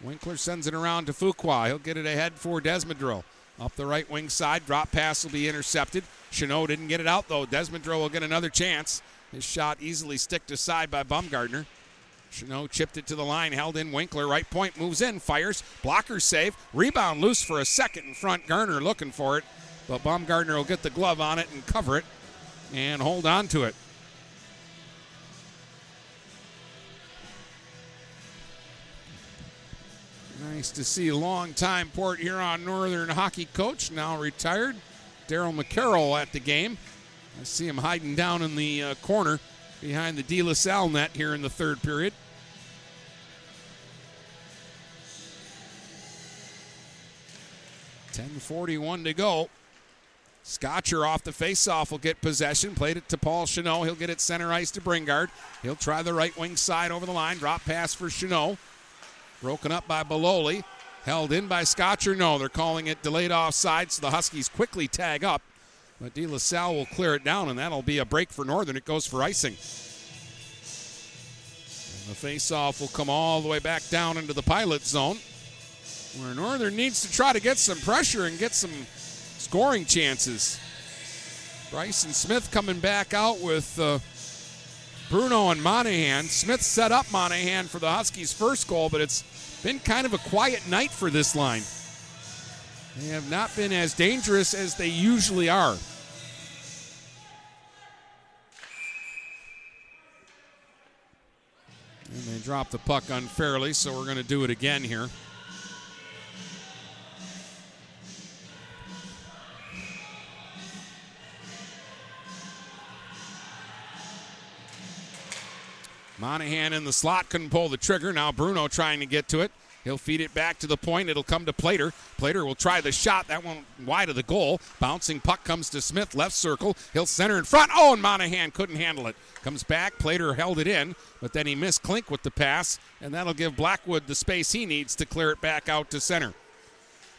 Winkler sends it around to Fuqua. He'll get it ahead for Desmadrill. Up the right wing side, drop pass will be intercepted. Chanot didn't get it out though. Desmadrill will get another chance. His shot easily sticked aside by Baumgartner. Chanot chipped it to the line, held in Winkler. Right point moves in, fires. Blocker save. Rebound loose for a second in front. Garner looking for it, but Baumgartner will get the glove on it and cover it. and hold on to it. Nice to see long-time Port Huron Northern hockey coach, now retired, Daryl McCarroll at the game. I see him hiding down in the uh, corner behind the De La Salle net here in the third period. Ten forty-one to go. Scotcher off the faceoff will get possession. Played it to Paul Chanot. He'll get it center ice to Bringard. He'll try the right wing side over the line. Drop pass for Chanot. Broken up by Beloli. Held in by Scotcher. No, they're calling it delayed offside, so the Huskies quickly tag up. But De La Salle will clear it down, and that'll be a break for Northern. It goes for icing. And the faceoff will come all the way back down into the pilot zone, where Northern needs to try to get some pressure and get some scoring chances. Bryson Smith coming back out with uh, Bruno and Monahan. Smith set up Monahan for the Huskies' first goal, but it's been kind of a quiet night for this line. They have not been as dangerous as they usually are. And they dropped the puck unfairly, so we're going to do it again here. Monahan in the slot couldn't pull the trigger. Now Bruno trying to get to it. He'll feed it back to the point. It'll come to Plater. Plater will try the shot. That one wide of the goal. Bouncing puck comes to Smith, left circle. He'll center in front. Oh, and Monahan couldn't handle it. Comes back. Plater held it in, but then he missed Klink with the pass, and that'll give Blackwood the space he needs to clear it back out to center.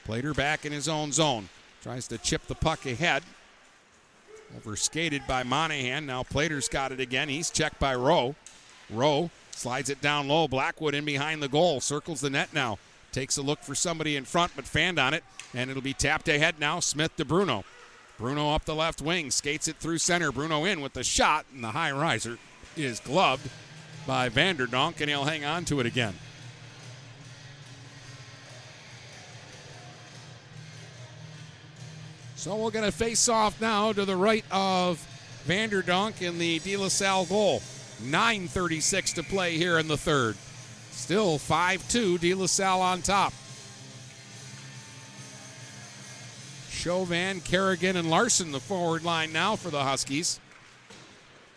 Plater back in his own zone. Tries to chip the puck ahead. Over skated by Monahan. Now Plater's got it again. He's checked by Rowe. Rowe slides it down low. Blackwood in behind the goal. Circles the net now. Takes a look for somebody in front, but fanned on it. And it'll be tapped ahead now. Smith to Bruno. Bruno up the left wing. Skates it through center. Bruno in with the shot. And the high riser is gloved by Vanderdonk, and he'll hang on to it again. So we're going to face off now to the right of Vanderdonk in the De La Salle goal. 9.36 to play here in the third. Still 5 2, De La Salle on top. Chauvin, Kerrigan, and Larson, the forward line now for the Huskies.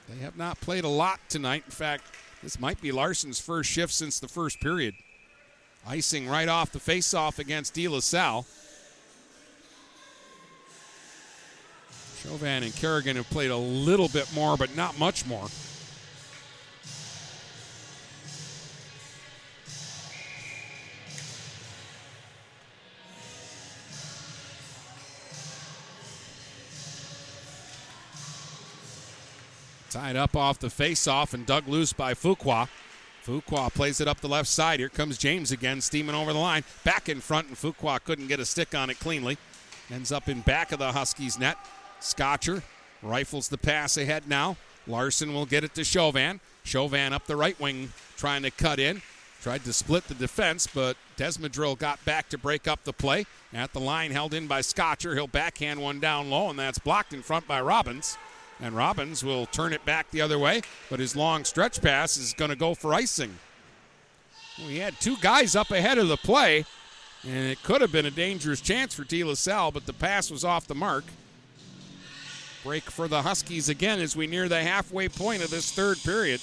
They have not played a lot tonight. In fact, this might be Larson's first shift since the first period. Icing right off the faceoff against De La Salle. Chauvin and Kerrigan have played a little bit more, but not much more. Tied up off the face-off and dug loose by Fuqua. Fuqua plays it up the left side. Here comes James again, steaming over the line. Back in front, and Fuqua couldn't get a stick on it cleanly. Ends up in back of the Huskies' net. Scotcher rifles the pass ahead now. Larson will get it to Chauvin. Chauvin up the right wing, trying to cut in. Tried to split the defense, but Desmadrill got back to break up the play. At the line, held in by Scotcher. He'll backhand one down low, and that's blocked in front by Robbins. And Robbins will turn it back the other way, but his long stretch pass is going to go for icing. We had two guys up ahead of the play, and it could have been a dangerous chance for De La Salle, but the pass was off the mark. Break for the Huskies again as we near the halfway point of this third period.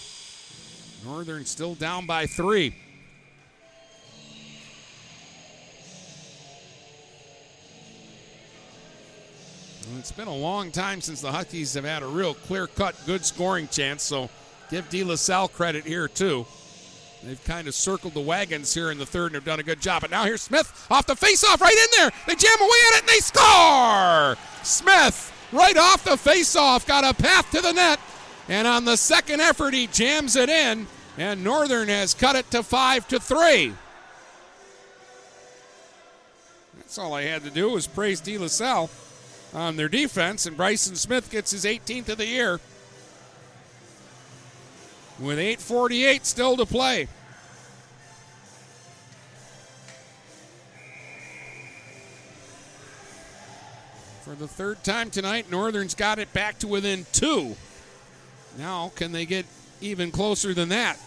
Northern still down by three. It's been a long time since the Huskies have had a real clear cut, good scoring chance, so give De La Salle credit here, too. They've kind of circled the wagons here in the third and have done a good job. But now here's Smith off the faceoff, right in there. They jam away at it and they score! Smith right off the faceoff got a path to the net. And on the second effort, he jams it in. And Northern has cut it to five to three. That's all I had to do was praise De La Salle on their defense, and Bryson Smith gets his 18th of the year with 8.48 still to play. For the third time tonight, Northern's got it back to within two. Now, can they get even closer than that?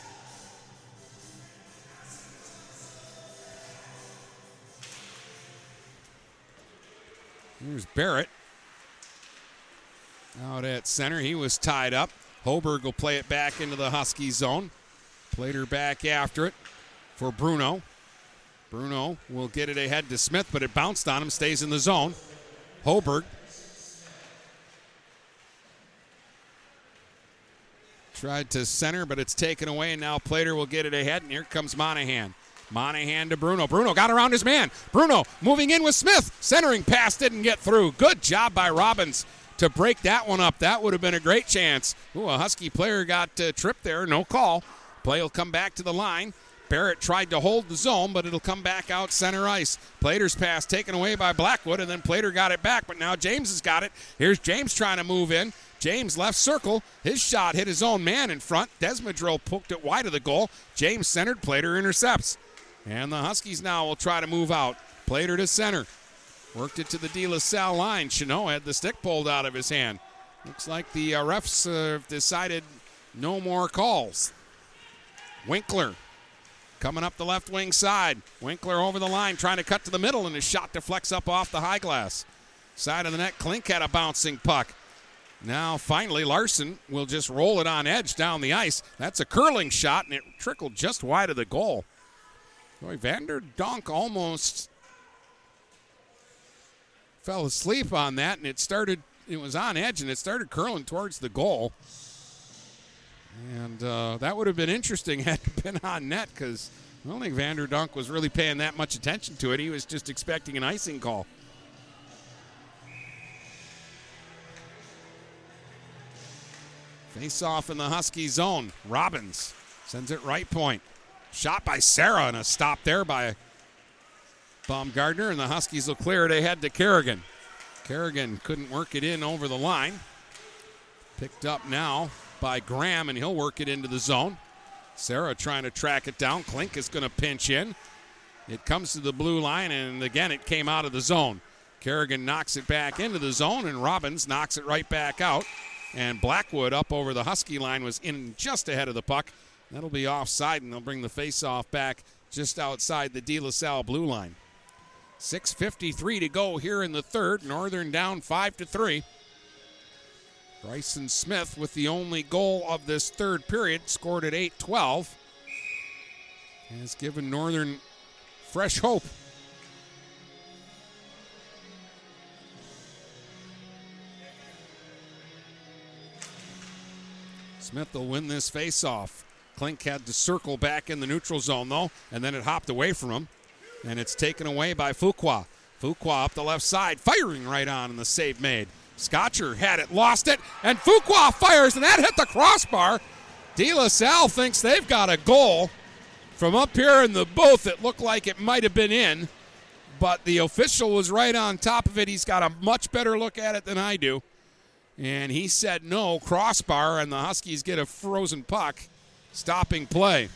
Here's Barrett. Out at center, he was tied up. Hoberg will play it back into the Husky zone. Played her back after it for Bruno. Bruno will get it ahead to Smith, but it bounced on him, stays in the zone. Hoberg tried to center, but it's taken away, and now Plater will get it ahead, and here comes Monahan. Monahan to Bruno. Bruno got around his man. Bruno moving in with Smith. Centering pass didn't get through. Good job by Robbins to break that one up. That would have been a great chance. Ooh, a Husky player got uh, tripped there. No call. Play will come back to the line. Barrett tried to hold the zone, but it'll come back out center ice. Plater's pass taken away by Blackwood, and then Plater got it back, but now James has got it. Here's James trying to move in. James left circle. His shot hit his own man in front. Desmadrill poked it wide of the goal. James centered. Plater intercepts. And the Huskies now will try to move out. Plater to center. Worked it to the De La Salle line. Chanot had the stick pulled out of his hand. Looks like the uh, refs uh, have decided no more calls. Winkler coming up the left wing side. Winkler over the line, trying to cut to the middle, and his shot deflects up off the high glass. Side of the net, Klink had a bouncing puck. Now, finally, Larson will just roll it on edge down the ice. That's a curling shot, and it trickled just wide of the goal. Boy, Vander Donk almost fell asleep on that, and it started, it was on edge, and it started curling towards the goal. And uh, that would have been interesting had it been on net because I don't think Vander Donk was really paying that much attention to it. He was just expecting an icing call. Face off in the Husky zone. Robbins sends it right point. Shot by Sarah and a stop there by Baumgartner, and the Huskies will clear it ahead to Kerrigan. Kerrigan couldn't work it in over the line. Picked up now by Graham, and he'll work it into the zone. Sarah trying to track it down. Klink is going to pinch in. It comes to the blue line, and again, it came out of the zone. Kerrigan knocks it back into the zone, and Robbins knocks it right back out. And Blackwood up over the Husky line was in just ahead of the puck. That'll be offside, and they'll bring the face-off back just outside the De La Salle blue line. 6.53 to go here in the third. Northern down 5 to 3. Bryson Smith with the only goal of this third period, scored at 8 12. Has given Northern fresh hope. Smith will win this face-off. Klink had to circle back in the neutral zone, though, and then it hopped away from him. And it's taken away by Fuqua. Fuqua up the left side, firing right on, and the save made. Scotcher had it, lost it, and Fuqua fires, and that hit the crossbar. De La Salle thinks they've got a goal. From up here in the booth, it looked like it might have been in, but the official was right on top of it. He's got a much better look at it than I do. And he said no, crossbar, and the Huskies get a frozen puck, stopping play.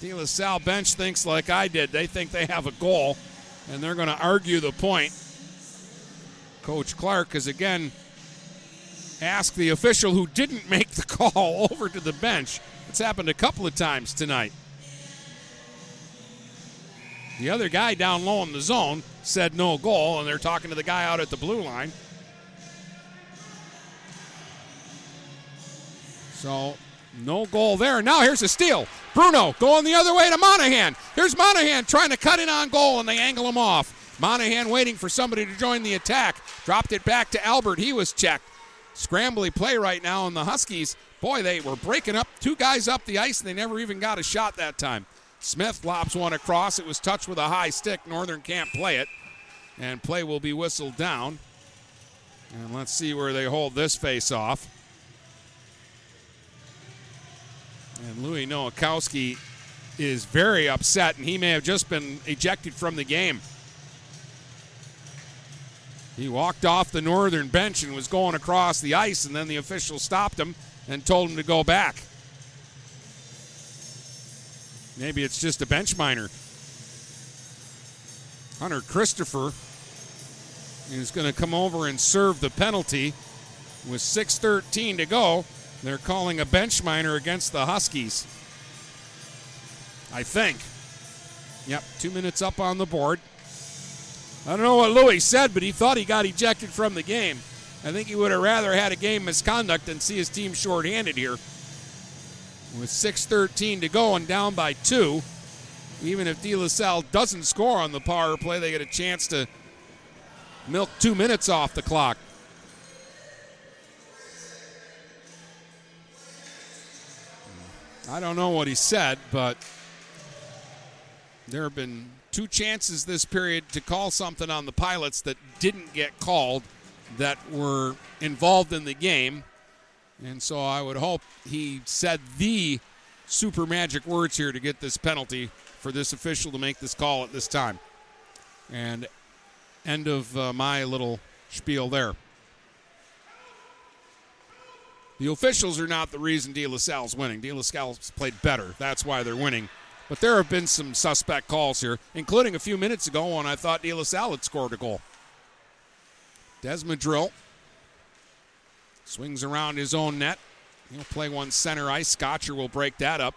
De La Salle bench thinks like I did. They think they have a goal, and they're going to argue the point. Coach Clark has again asked the official who didn't make the call over to the bench. It's happened a couple of times tonight. The other guy down low in the zone said no goal, and they're talking to the guy out at the blue line. So, no goal there. Now here's a steal. Bruno going the other way to Monahan. Here's Monahan trying to cut in on goal, and they angle him off. Monahan waiting for somebody to join the attack. Dropped it back to Albert. He was checked. Scrambly play right now, on the Huskies, boy, they were breaking up two guys up the ice, and they never even got a shot that time. Smith lobs one across. It was touched with a high stick. Northern can't play it. And play will be whistled down. And let's see where they hold this face off. And Louis Nowakowski is very upset, and he may have just been ejected from the game. He walked off the northern bench and was going across the ice, and then the official stopped him and told him to go back. Maybe it's just a bench minor. Hunter Christopher is going to come over and serve the penalty with 6.13 to go. They're calling a bench minor against the Huskies. I think. Yep, two minutes up on the board. I don't know what Louis said, but he thought he got ejected from the game. I think he would have rather had a game misconduct than see his team shorthanded here. With 6.13 to go and down by two, even if De La Salle doesn't score on the power play, they get a chance to milk two minutes off the clock. I don't know what he said, but there have been two chances this period to call something on the pilots that didn't get called that were involved in the game. And so I would hope he said the super magic words here to get this penalty for this official to make this call at this time. And end of uh, my little spiel there. The officials are not the reason De La Salle's winning. De La Salle's played better. That's why they're winning. But there have been some suspect calls here, including a few minutes ago when I thought De La Salle had scored a goal. Desmadrill swings around his own net. He'll play one center ice. Scotcher will break that up.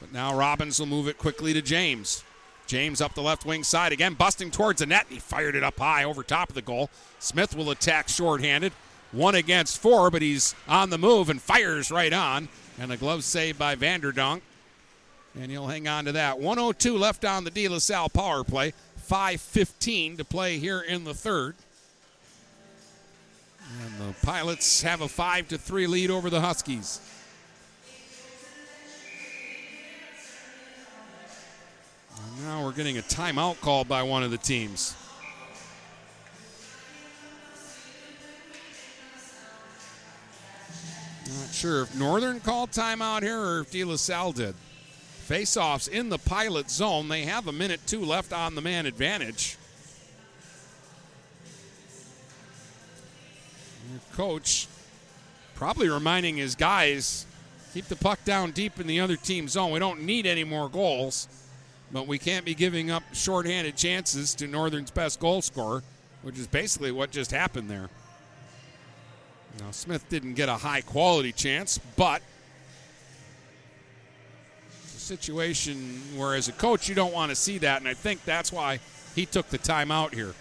But now Robbins will move it quickly to James. James up the left wing side again, busting towards the net. He fired it up high over top of the goal. Smith will attack shorthanded. One against four, but he's on the move and fires right on. And a glove save by Vanderdonk. And he'll hang on to that. 102 left on the De La Salle power play. 5.15 to play here in the third. And the Pilots have a 5 to 3 lead over the Huskies. And now we're getting a timeout called by one of the teams. Not sure if Northern called timeout here or if De La Salle did. Faceoffs in the pilot zone. They have a minute two left on the man advantage. Your coach probably reminding his guys keep the puck down deep in the other team zone. We don't need any more goals, but we can't be giving up shorthanded chances to Northern's best goal scorer, which is basically what just happened there. Now, Smith didn't get a high quality chance, but it's a situation where, as a coach, you don't want to see that, and I think that's why he took the time out here.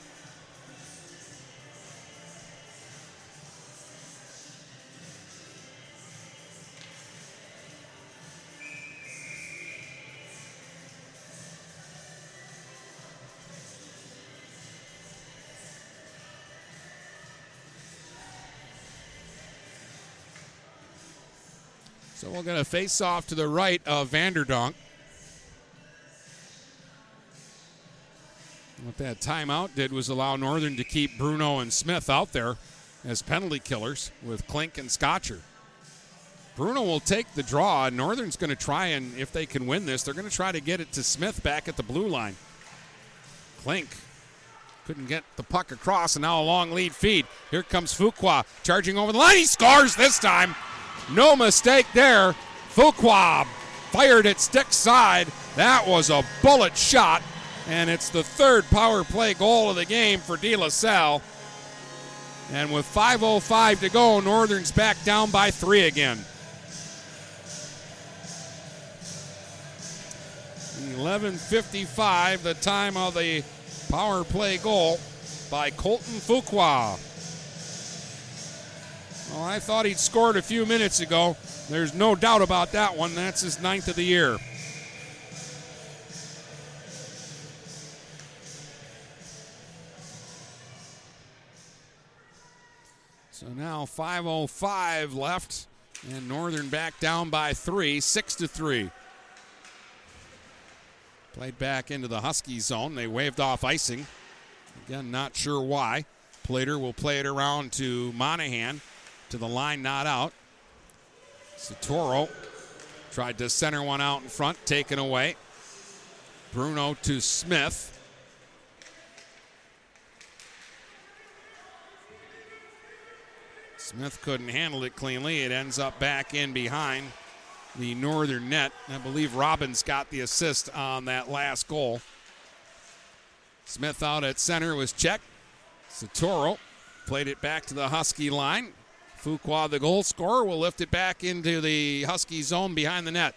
So we're going to face off to the right of Vanderdonk. What that timeout did was allow Northern to keep Bruno and Smith out there as penalty killers with Klink and Scotcher. Bruno will take the draw. Northern's going to try and, if they can win this, they're going to try to get it to Smith back at the blue line. Klink couldn't get the puck across, and now a long lead feed. Here comes Fuqua charging over the line. He scores this time. No mistake there. Fuqua fired it stick side. That was a bullet shot, and it's the third power play goal of the game for De La Salle. And with 5.05 to go, Northern's back down by three again. 11.55, the time of the power play goal by Colton Fuqua. Well, I thought he'd scored a few minutes ago. There's no doubt about that one. That's his ninth of the year. So now 5:05 left, and Northern back down by three, six to three. Played back into the Husky zone. They waved off icing. Again, not sure why. Plater will play it around to Monahan to the line, not out. Satoro tried to center one out in front, taken away. Bruno to Smith. Smith couldn't handle it cleanly. It ends up back in behind the northern net. I believe Robbins got the assist on that last goal. Smith out at center was checked. Satoro played it back to the Husky line. Fuqua, the goal scorer, will lift it back into the Husky zone behind the net.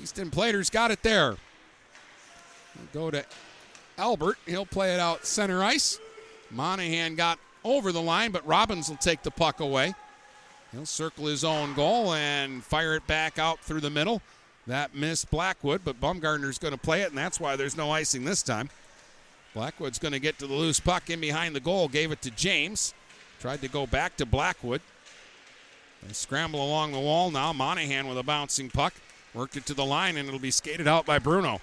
Easton Plater's got it there. We'll go to Albert. He'll play it out center ice. Monahan got over the line, but Robbins will take the puck away. He'll circle his own goal and fire it back out through the middle. That missed Blackwood, but Baumgartner's going to play it, and that's why there's no icing this time. Blackwood's going to get to the loose puck in behind the goal, gave it to James. Tried to go back to Blackwood. They scramble along the wall now. Monahan with a bouncing puck. Worked it to the line, and it'll be skated out by Bruno.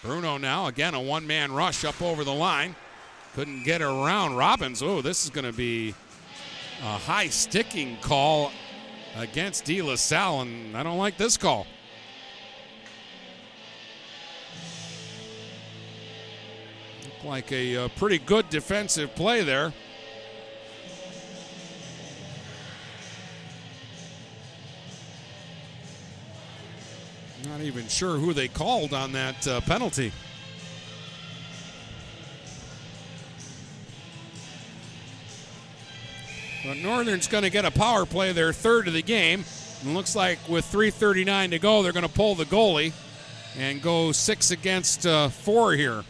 Bruno now, again, a one man rush up over the line. Couldn't get around Robbins. Oh, this is going to be a high sticking call against De La Salle, and I don't like this call. Looked like a, a pretty good defensive play there. Not even sure who they called on that uh, penalty. But Northern's going to get a power play, their third of the game. And looks like with 3.39 to go, they're going to pull the goalie and go six against uh, four here.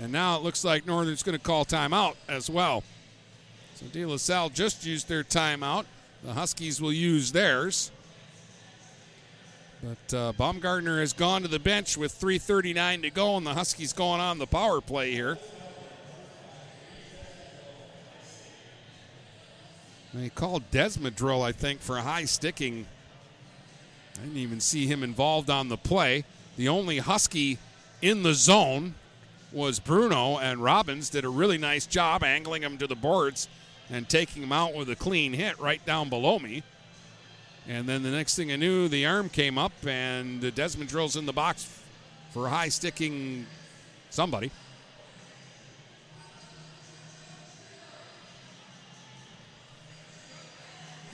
And now it looks like Northern's going to call timeout as well. So De La Salle just used their timeout. The Huskies will use theirs. But uh, Baumgartner has gone to the bench with 3.39 to go, and the Huskies going on the power play here. They called Desmadrill, I think, for a high sticking. I didn't even see him involved on the play. The only Husky in the zone was Bruno, and Robbins did a really nice job angling him to the boards and taking him out with a clean hit right down below me. And then the next thing I knew, the arm came up, and Desmadrill's in the box for high sticking somebody.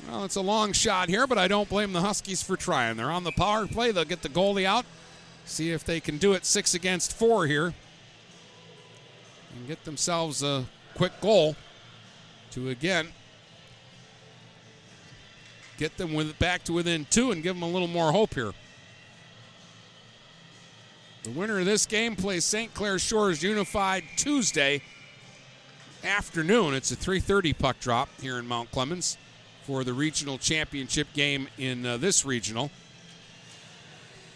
Well, it's a long shot here, but I don't blame the Huskies for trying. They're on the power play. They'll get the goalie out, see if they can do it six against four here, and get themselves a quick goal to again get them with back to within two and give them a little more hope here. The winner of this game plays St. Clair Shores Unified Tuesday afternoon. It's a 3:30 puck drop here in Mount Clemens for the regional championship game in uh, this regional.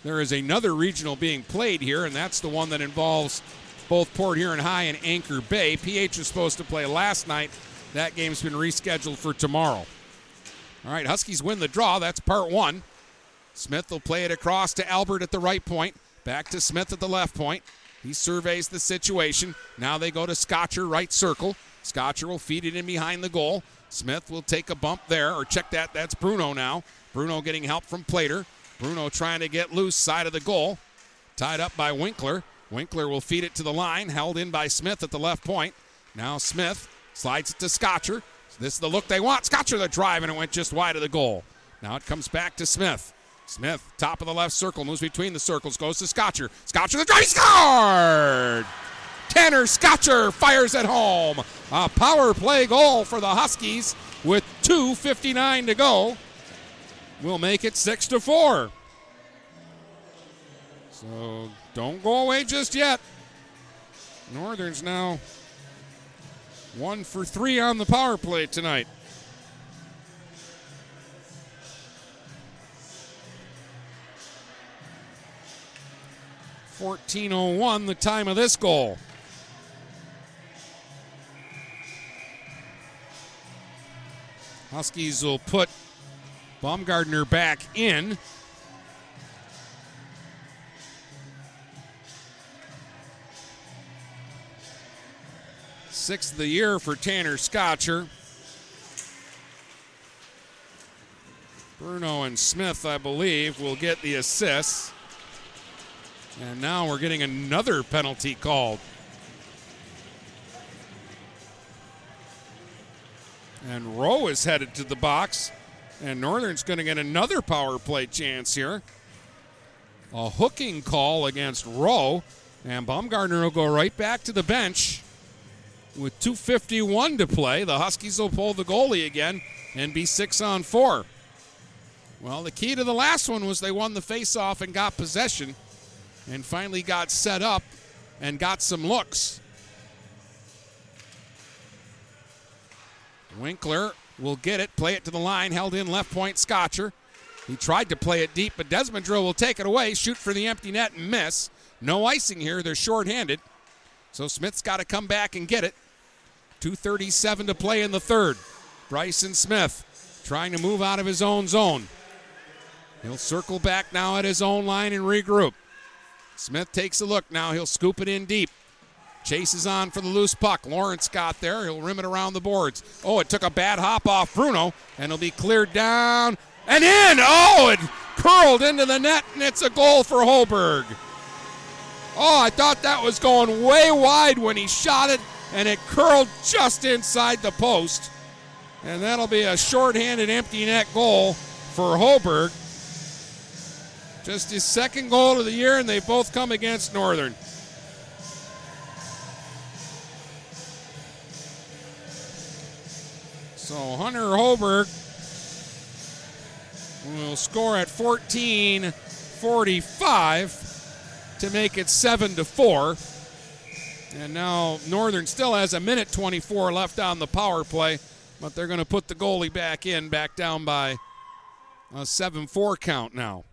There is another regional being played here, and that's the one that involves both Port Huron High and Anchor Bay. PH was supposed to play last night. That game's been rescheduled for tomorrow. All right, Huskies win the draw. That's part one. Smith will play it across to Albert at the right point. Back to Smith at the left point. He surveys the situation. Now they go to Scotcher, right circle. Scotcher will feed it in behind the goal. Smith will take a bump there, or check that. That's Bruno now. Bruno getting help from Plater. Bruno trying to get loose side of the goal. Tied up by Winkler. Winkler will feed it to the line, held in by Smith at the left point. Now Smith slides it to Scotcher. This is the look they want. Scotcher the drive, and it went just wide of the goal. Now it comes back to Smith. Smith, top of the left circle, moves between the circles, goes to Scotcher. Scotcher the drive, scored! Tanner Scotcher fires at home. A power play goal for the Huskies with 2.59 to go. We'll make it 6 to 4. So don't go away just yet. Northern's now one for three on the power play tonight. Fourteen oh one, the time of this goal. Huskies will put Baumgartner back in. Sixth of the year for Tanner Scotcher. Bruno and Smith, I believe, will get the assists. And now we're getting another penalty called. And Rowe is headed to the box. And Northern's going to get another power play chance here. a hooking call against Rowe, and Baumgartner will go right back to the bench with 251 to play. The Huskies will pull the goalie again and be six on four. Well, the key to the last one was they won the faceoff and got possession and finally got set up and got some looks. Winkler will get it, play it to the line, held in left point Scotcher. He tried to play it deep, but Desmadrill will take it away, shoot for the empty net and miss. No icing here, they're shorthanded. So Smith's got to come back and get it. 2.37 to play in the third. Bryson Smith trying to move out of his own zone. He'll circle back now at his own line and regroup. Smith takes a look now. He'll scoop it in deep. Chases on for the loose puck. Lawrence got there. He'll rim it around the boards. Oh, it took a bad hop off Bruno, and it'll be cleared down and in. Oh, it curled into the net, and it's a goal for Hoberg. Oh, I thought that was going way wide when he shot it, and it curled just inside the post. And that'll be a shorthanded empty net goal for Hoberg. Just his second goal of the year, and they both come against Northern. So Hunter Hoberg will score at 14 45 to make it 7 to 4. And now Northern still has a minute 24 left on the power play, but they're going to put the goalie back in, back down by a 7 4 count now.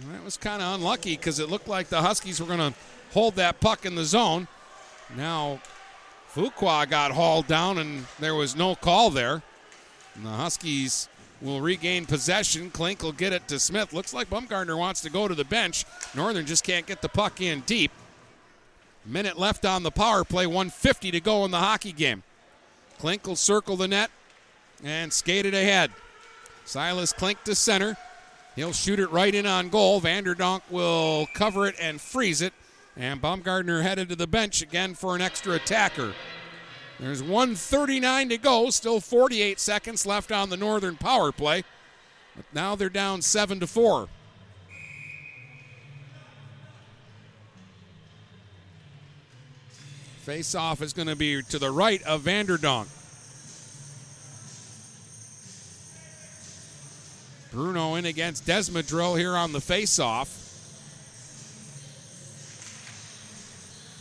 And that was kind of unlucky because it looked like the Huskies were going to hold that puck in the zone. Now, Fuqua got hauled down and there was no call there. And the Huskies will regain possession. Klink will get it to Smith. Looks like Baumgartner wants to go to the bench. Northern just can't get the puck in deep. Minute left on the power play, 150 to go in the hockey game. Klink will circle the net and skate it ahead. Silas Klink to center. He'll shoot it right in on goal. Vanderdonk will cover it and freeze it. And Baumgartner headed to the bench again for an extra attacker. There's 139 to go, still 48 seconds left on the Northern power play. But now they're down 7 to 4. Face off is going to be to the right of Vanderdonk. Bruno in against Desmadrill here on the face off.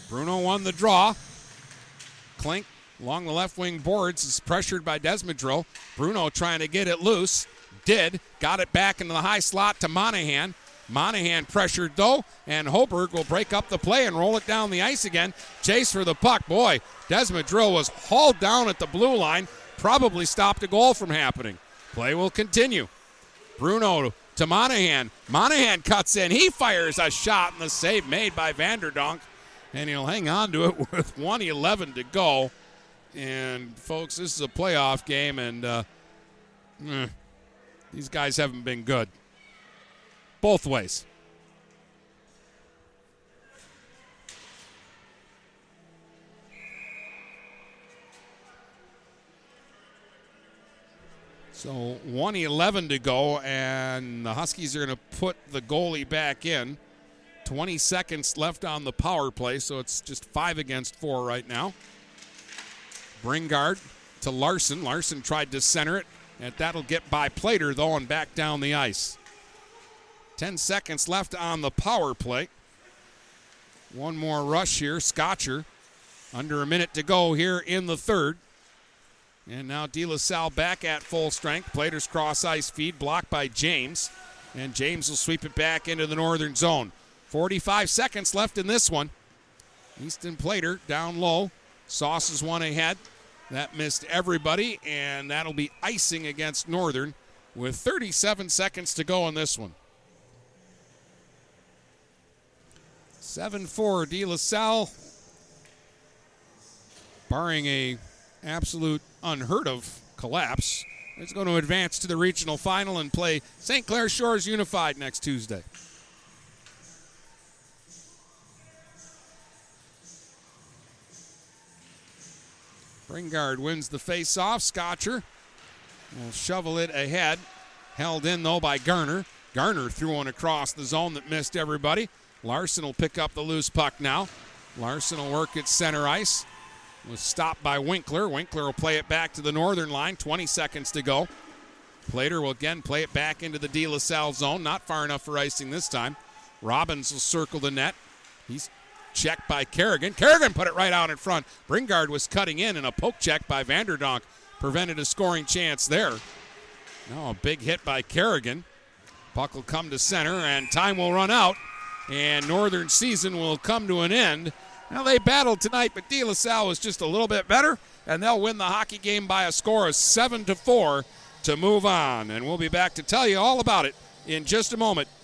Bruno won the draw. Klink along the left wing boards is pressured by Desmadrill. Bruno trying to get it loose. Did. Got it back into the high slot to Monahan. Monahan pressured though, and Hoberg will break up the play and roll it down the ice again. Chase for the puck. Boy, Desmadrill was hauled down at the blue line. Probably stopped a goal from happening. Play will continue. Bruno to Monahan. Monahan cuts in. He fires a shot, and the save made by Vanderdonk. And he'll hang on to it with 111 to go. And, folks, this is a playoff game, and uh, eh, these guys haven't been good. Both ways. So 111 to go, and the Huskies are going to put the goalie back in. 20 seconds left on the power play, so it's just five against four right now. Bringard to Larson. Larson tried to center it, and that'll get by Plater, though, and back down the ice. 10 seconds left on the power play. One more rush here. Scotcher under a minute to go here in the third. And now De La Salle back at full strength. Plater's cross ice feed blocked by James. And James will sweep it back into the northern zone. 45 seconds left in this one. Easton Plater down low. Sauces one ahead. That missed everybody, and that'll be icing against Northern with 37 seconds to go in this one. 7 4 De La Salle. Barring a absolute unheard of collapse, it's going to advance to the regional final and play St. Clair Shores Unified next Tuesday. Bringard wins the face-off. Scotcher will shovel it ahead. Held in, though, by Garner. Garner threw one across the zone that missed everybody. Larson will pick up the loose puck now. Larson will work at center ice. Was stopped by Winkler. Winkler will play it back to the northern line. 20 seconds to go. Plater will again play it back into the De La Salle zone. Not far enough for icing this time. Robbins will circle the net. He's checked by Kerrigan. Kerrigan put it right out in front. Bringard was cutting in, and a poke check by Vanderdonk prevented a scoring chance there. Now a big hit by Kerrigan. Puck will come to center, and time will run out, and Northern season will come to an end. Now they battled tonight, but De La Salle was just a little bit better, and they'll win the hockey game by a score of seven to four to move on. And we'll be back to tell you all about it in just a moment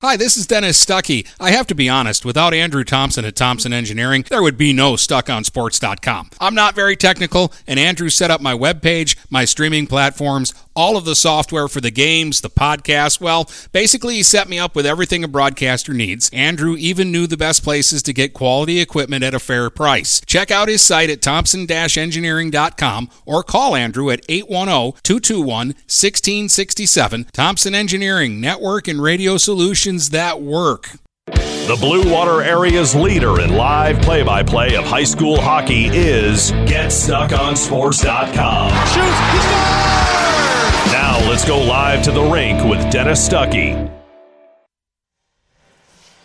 Hi, this is Dennis Stuckey. I have to be honest, without Andrew Thompson at Thompson Engineering, there would be no StuckOnSports.com. I'm not very technical, and Andrew set up my webpage, my streaming platforms, all of the software for the games, the podcast. Well, basically, he set me up with everything a broadcaster needs. Andrew even knew the best places to get quality equipment at a fair price. Check out his site at thompson-engineering.com or call Andrew at 810-221-1667. Thompson Engineering, network and radio solutions that work. The Blue Water area's leader in live play by play of high school hockey is GetStuckOnSports.com. Shoots, he scores! Now let's go live to the rink with Dennis Stuckey.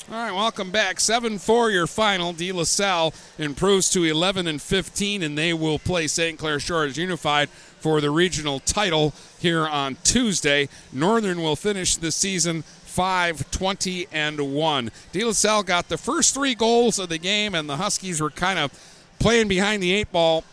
All right, welcome back. 7 4 your final. De La Salle improves to 11 and 15, and they will play St. Clair Shores Unified for the regional title here on Tuesday. Northern will finish the season 5 20 and 1. De La Salle got the first three goals of the game, and the Huskies were kind of playing behind the eight ball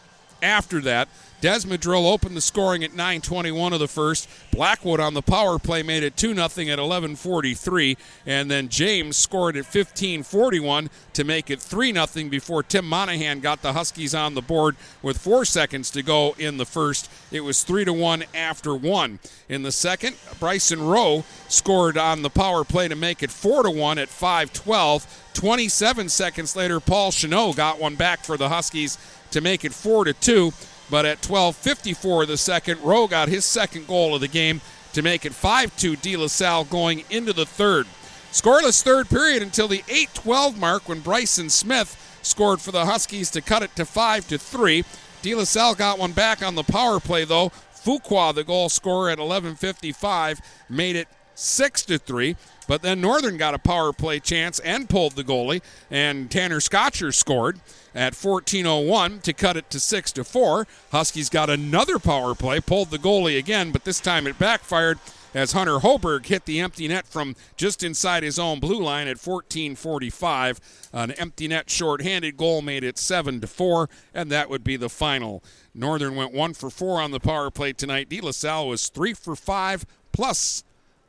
after that. Desmadrill opened the scoring at 9:21 of the first. Blackwood on the power play made it 2 0 at 11:43, and then James scored at 15:41 to make it 3 0 before Tim Monahan got the Huskies on the board with 4 seconds to go in the first. It was 3 to 1 after 1. In the second, Bryson Rowe scored on the power play to make it 4 to 1 at 5:12. 27 seconds later, Paul Chanot got one back for the Huskies to make it 4 to 2. But at 12:54 the second, Rowe got his second goal of the game to make it 5-2 De La Salle going into the third. Scoreless third period until the 8-12 mark when Bryson Smith scored for the Huskies to cut it to 5 to 3. De La Salle got one back on the power play though. Fuqua, the goal scorer at 11:55, made it 6 to 3. But then Northern got a power play chance and pulled the goalie, and Tanner Scotcher scored at 14:01 to cut it to 6 to 4. Huskies got another power play, pulled the goalie again, but this time it backfired as Hunter Hoberg hit the empty net from just inside his own blue line at 14:45. An empty net shorthanded goal made it 7 to 4, and that would be the final. Northern went 1 for 4 on the power play tonight. De La Salle was 3 for 5 plus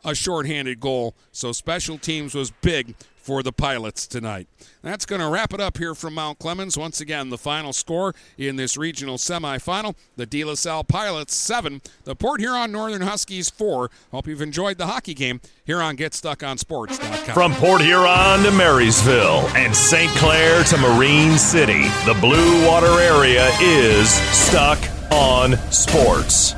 a shorthanded goal. So special teams was big for the Pilots tonight. That's going to wrap it up here from Mount Clemens. Once again, the final score in this regional semifinal the De La Salle Pilots 7, the Port Huron Northern Huskies 4. Hope you've enjoyed the hockey game here on GetStuckOnSports.com. From Port Huron to Marysville and St. Clair to Marine City, the Blue Water area is stuck on sports.